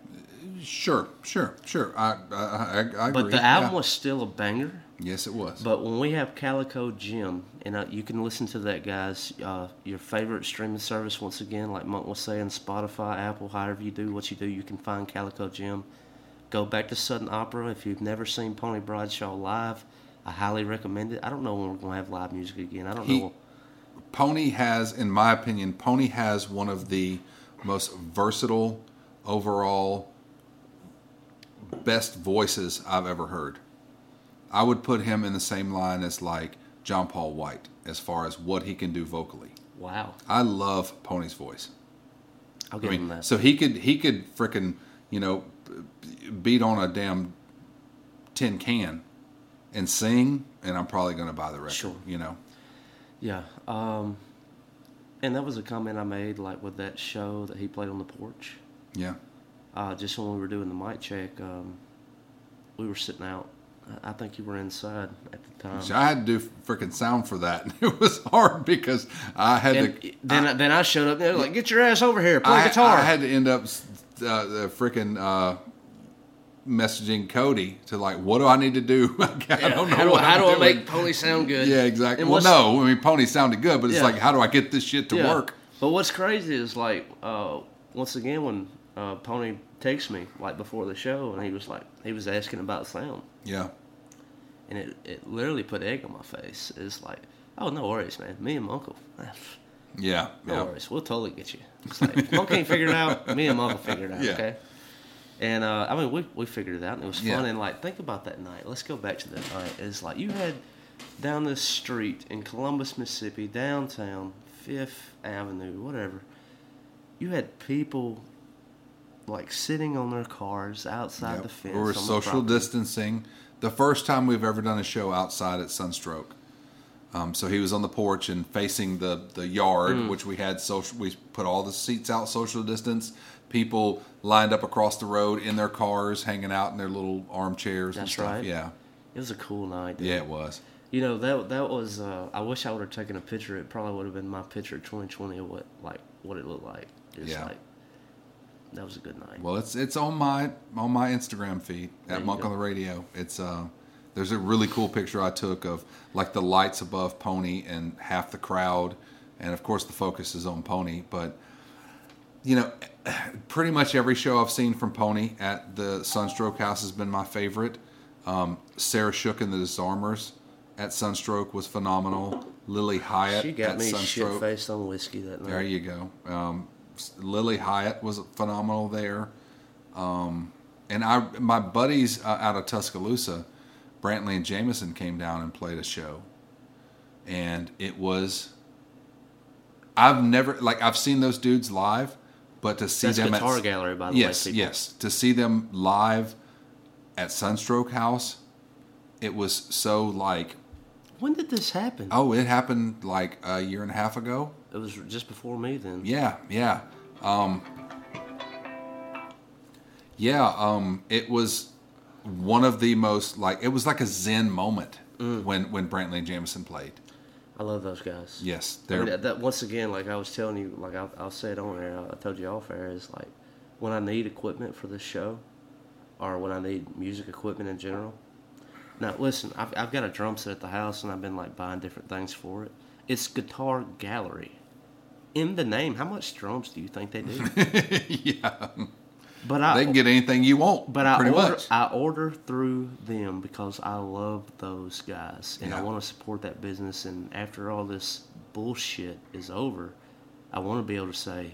Sure, sure, sure. I I, I. But the album Yeah. was still a banger. yes, it was. But when we have Calico Jim, and uh, you can listen to that, guys, uh, your favorite streaming service, once again, like Monk was saying, Spotify, Apple, however you do what you do, you can find Calico Jim. Go back to Sudden Opera. If you've never seen Pony Bradshaw live, I highly recommend it. I don't know when we're going to have live music again. I don't He- know. Pony has, in my opinion, Pony has one of the most versatile overall best voices I've ever heard. I would put him in the same line as like John Paul White as far as what he can do vocally. Wow. I love Pony's voice. I'll I give him that. so he could he could frickin' you know beat on a damn tin can and sing, and I'm probably gonna buy the record. Sure. You know. Yeah. Um, and that was a comment I made, like with that show that he played on the porch. Yeah. Uh, just when we were doing the mic check, um, we were sitting out. I I think you were inside at the time. So I had to do freaking sound for that. [laughs] It was hard because I had and to. then, I, then I showed up there like, get your ass over here, play I, guitar. I had to end up uh, the freaking uh, messaging Cody to like, what do I need to do? [laughs] I don't know. how do, how I'm do I make Pony sound good? Yeah, exactly. Well, no, I mean Pony sounded good, but it's Yeah. like, how do I get this shit to Yeah. work? But what's crazy is like, uh, once again, when uh, Pony texted me like before the show, and he was like, he was asking about sound. Yeah, and it, it literally put egg on my face. It's like, oh, no worries, man. Me and my uncle, [laughs] yeah, no yeah. worries. We'll totally get you. It's like, if Monk ain't figured it out, me and my uncle figured it out, Yeah. okay? And uh, I mean, we, we figured it out, and it was fun. Yeah. And like, think about that night. Let's go back to that night. It's like you had down this street in Columbus, Mississippi, downtown, Fifth Avenue, whatever. You had people like sitting on their cars outside Yep. the fence. We were on the social distancing. The first time we've ever done a show outside at Sunstroke. Um, so he was on the porch and facing the the yard, Mm. which we had social. We put all the seats out social distance. People lined up across the road in their cars, hanging out in their little armchairs and That's stuff. right. Yeah, It was a cool night. dude. yeah, it was. You know that that was. Uh, I wish I would have taken a picture. It probably would have been my picture of 2020 of what like what it looked like. It's Yeah. like that was a good night. Well, it's it's on my on my Instagram feed at Monk go. on the Radio. It's uh, there's a really cool picture I took of like the lights above Pony and half the crowd, and of course the focus is on Pony. But you know, [sighs] pretty much every show I've seen from Pony at the Sunstroke House has been my favorite. Um, Sarah Shook and the Disarmers at Sunstroke was phenomenal. Lilly Hiatt she got at me shit Sunstroke. faced on whiskey that night. There you go. Um, Lilly Hiatt was phenomenal there. Um, and I, my buddies uh, out of Tuscaloosa, Brantley and Jameson came down and played a show, and it was. I've never like I've seen those dudes live, but to see That's them Guitar at Gallery, by the yes, way. people. yes, to see them live at Sunstroke House, it was so like When did this happen? oh, it happened like a year and a half ago. It was just before me then. Yeah, yeah. Um, yeah, um, it was one of the most like it was like a zen moment when when Brantley and Jameson played. I love those guys. Yes, they're mean, that, that- once again, like I was telling you, like I'll, I'll say it on air I told you off air is like when I need equipment for this show, or when I need music equipment in general. Now, listen, I've, I've got a drum set at the house, and I've been like buying different things for it. It's Guitar Gallery. In the name, how much drums do you think they do? [laughs] yeah. But I They can get anything you want. But I pretty order, much. I order through them because I love those guys and I want to support that business. And after all this bullshit is over, I want to be able to say,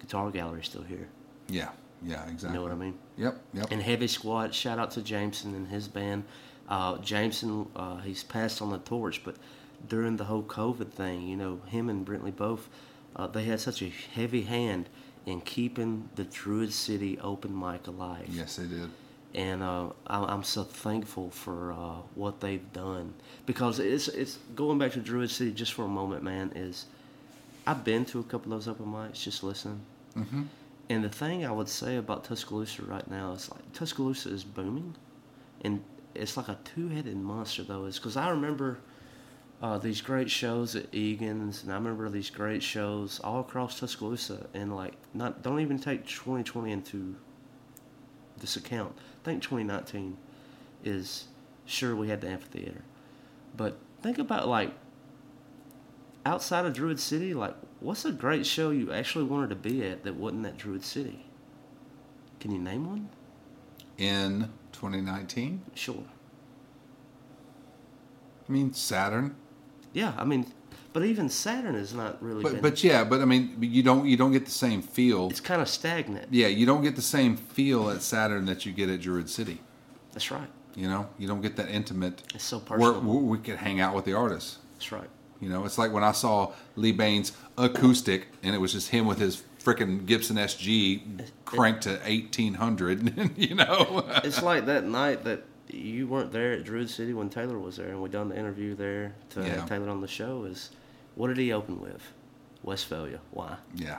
Guitar Gallery's still here. yeah, yeah, exactly. You know what I mean? Yep, yep. And Heavy Squad, shout out to Jameson and his band. Uh, Jameson, uh, he's passed on the torch, but during the whole COVID thing, you know, him and Brentley both, uh, they had such a heavy hand in keeping the Druid City open mic alive yes, they did. and uh, I- I'm so thankful for uh, what they've done because it's it's going back to Druid City just for a moment, man. Is I've been to a couple of those open mics just listening, mm-hmm. and the thing I would say about Tuscaloosa right now is like Tuscaloosa is booming, and it's like a two-headed monster though. Is because I remember. Uh, these great shows at Egan's, and I remember these great shows all across Tuscaloosa, and like, not don't even take 2020 into this account. I think 2019 is sure we had the amphitheater, but think about like outside of Druid City, like what's a great show you actually wanted to be at that wasn't at Druid City? Can you name one? In 2019, Sure. I mean Saturn, Yeah, I mean, but even Saturn is not really. but been, but yeah, but I mean you don't you don't get the same feel. it's kind of stagnant. Yeah, you don't get the same feel at Saturn that you get at Druid City. That's right. You know, you don't get that intimate. It's so personal. where we could hang out with the artists. That's right. You know, it's like when I saw Lee Bains acoustic, and it was just him with his freaking Gibson SG cranked to eighteen hundred. [laughs] you know, it's like that night that you weren't there at Druid City when Taylor was there, and we done the interview there to Yeah. have Taylor on the show. Is what did he open with? Westfalia. Why? yeah,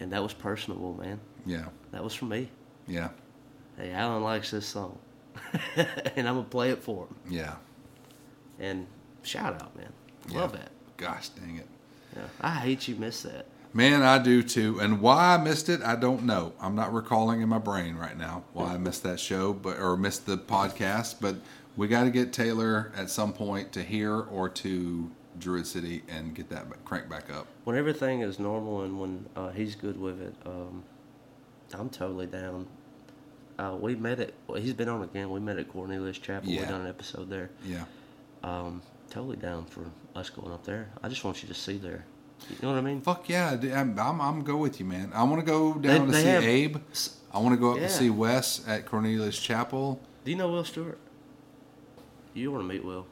And that was personable, man. yeah, That was for me. yeah, Hey, Alan likes this song, [laughs] and I'm gonna play it for him. yeah. And shout out, man. Love yeah. that. Gosh dang it. Yeah. I hate you miss that. Man, I do too. And why I missed it, I don't know. I'm not recalling in my brain right now why I missed that show, but or missed the podcast. But we got to get Taylor at some point to here or to Druid City and get that crank back up. When everything is normal and when uh, he's good with it, um, I'm totally down. Uh, we met at. Well, he's been on again. We met at Cornelius Chapel. We Yeah. done an episode there. Yeah, Um, totally down for us going up there. I just want you to see there. You know what I mean? fuck yeah, d- I'm I'm, I'm go with you, man. I want to go down to they see have- Abe. I want to go up Yeah. to see Wes at Cornelius Chapel. Do you know Will Stewart? You want to meet Will?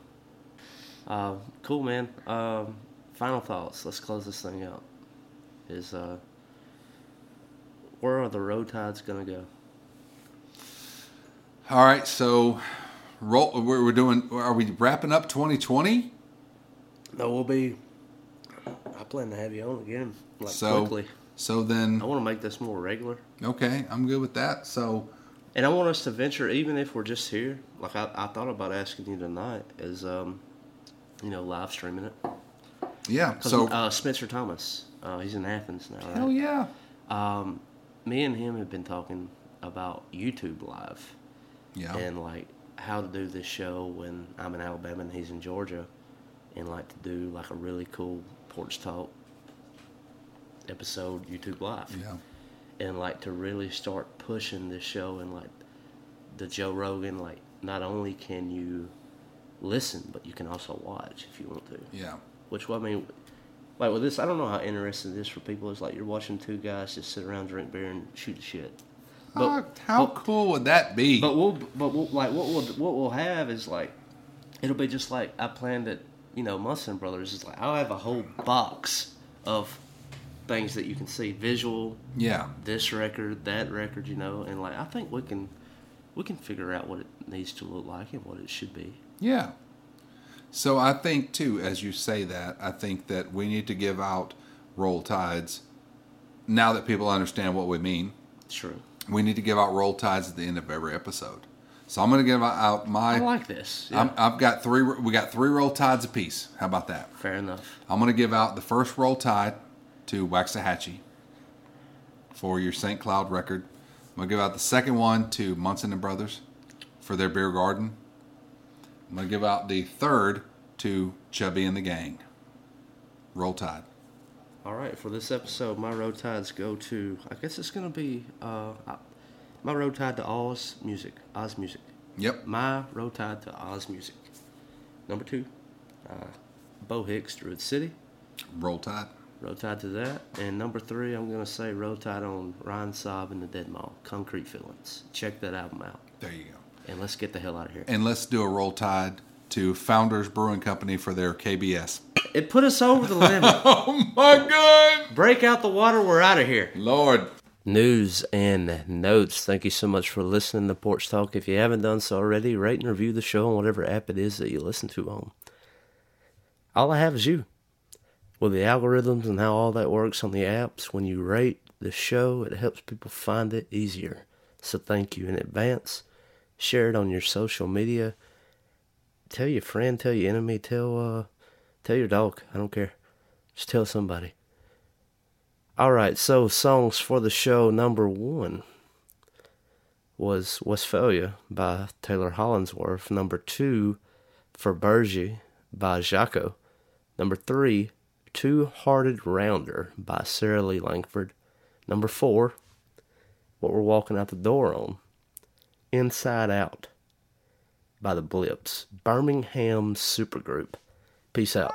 Uh, cool, man. Um, final thoughts. Let's close this thing out. Is uh, where are the roll tides gonna go? All right, so roll. We're, we're doing. Are we wrapping up 2020? No, we'll be. I plan to have you on again, like So quickly. so then I want to make this more regular, okay, I'm good with that. So and I want us to venture, even if we're just here. Like I, I thought about asking you tonight, is um, you know, live streaming it. Yeah. so uh, Spencer Thomas, uh, he's in Athens now, right? hell yeah. Um, me and him have been talking about YouTube Live Yeah. and like how to do this show when I'm in Alabama and he's in Georgia, and like to do like a really cool porch talk episode YouTube Live, yeah. and like to really start pushing this show and like the Joe Rogan. Like, not only can you listen, but you can also watch if you want to. Yeah. Which I mean, like with this, I don't know how interesting it is for people. It's like you're watching two guys just sit around, drink beer, and shoot the shit. How, how but, cool would that be? but we'll, but we'll, like what we'll what we'll have is like, it'll be just like I planned it. You know, Munson Brothers is like I'll have a whole box of things that you can see, visual, yeah. this record, that record, you know, and like I think we can we can figure out what it needs to look like and what it should be. Yeah. So I think too, as you say that, I think that we need to give out roll tides. Now that people understand what we mean, True. we need to give out roll tides at the end of every episode. So I'm going to give out my. I like this. Yeah. I'm, I've got three. We got three roll tides apiece. How about that? Fair enough. I'm going to give out the first roll tide to Waxahatchee for your St. Cloud record. I'm going to give out the second one to Munson and Brothers for their beer garden. I'm going to give out the third to Chubby and the Gang. Roll tide. All right, for this episode, my roll tides go to. I guess it's gonna be uh, I- my roll tide to Oz Music. Oz Music. Yep. My roll tide to Oz Music. Number two, uh, Bo Hicks, Druid City. Roll tide. Roll tide to that. And number three, I'm gonna say roll tide on Ryan Saab and the Dead Mall. Concrete Feelings. Check that album out. There you go. And let's get the hell out of here. And let's do a roll tide to Founders Brewing Company for their KBS. It put us over the limit. [laughs] Oh my God! Break out the water. We're out of here. Lord. News and notes. Thank you so much for listening to Porch Talk. If you haven't done so already, rate and review the show on whatever app it is that you listen to on. All I have is you. With the algorithms and how all that works on the apps, when you rate the show, it helps people find it easier. So thank you in advance. Share it on your social media. Tell your friend, tell your enemy, tell uh tell your dog. I don't care. Just tell somebody. All right, so songs for the show number one was Westfalia by Taylor Hollingsworth. Number two, For Bergie by Jaco. Number three, Two Hearted Rounder by Sarah Lee Langford. Number four, What We're Walking Out the Door on, Inside Out by the Blips. Birmingham Supergroup. Peace out.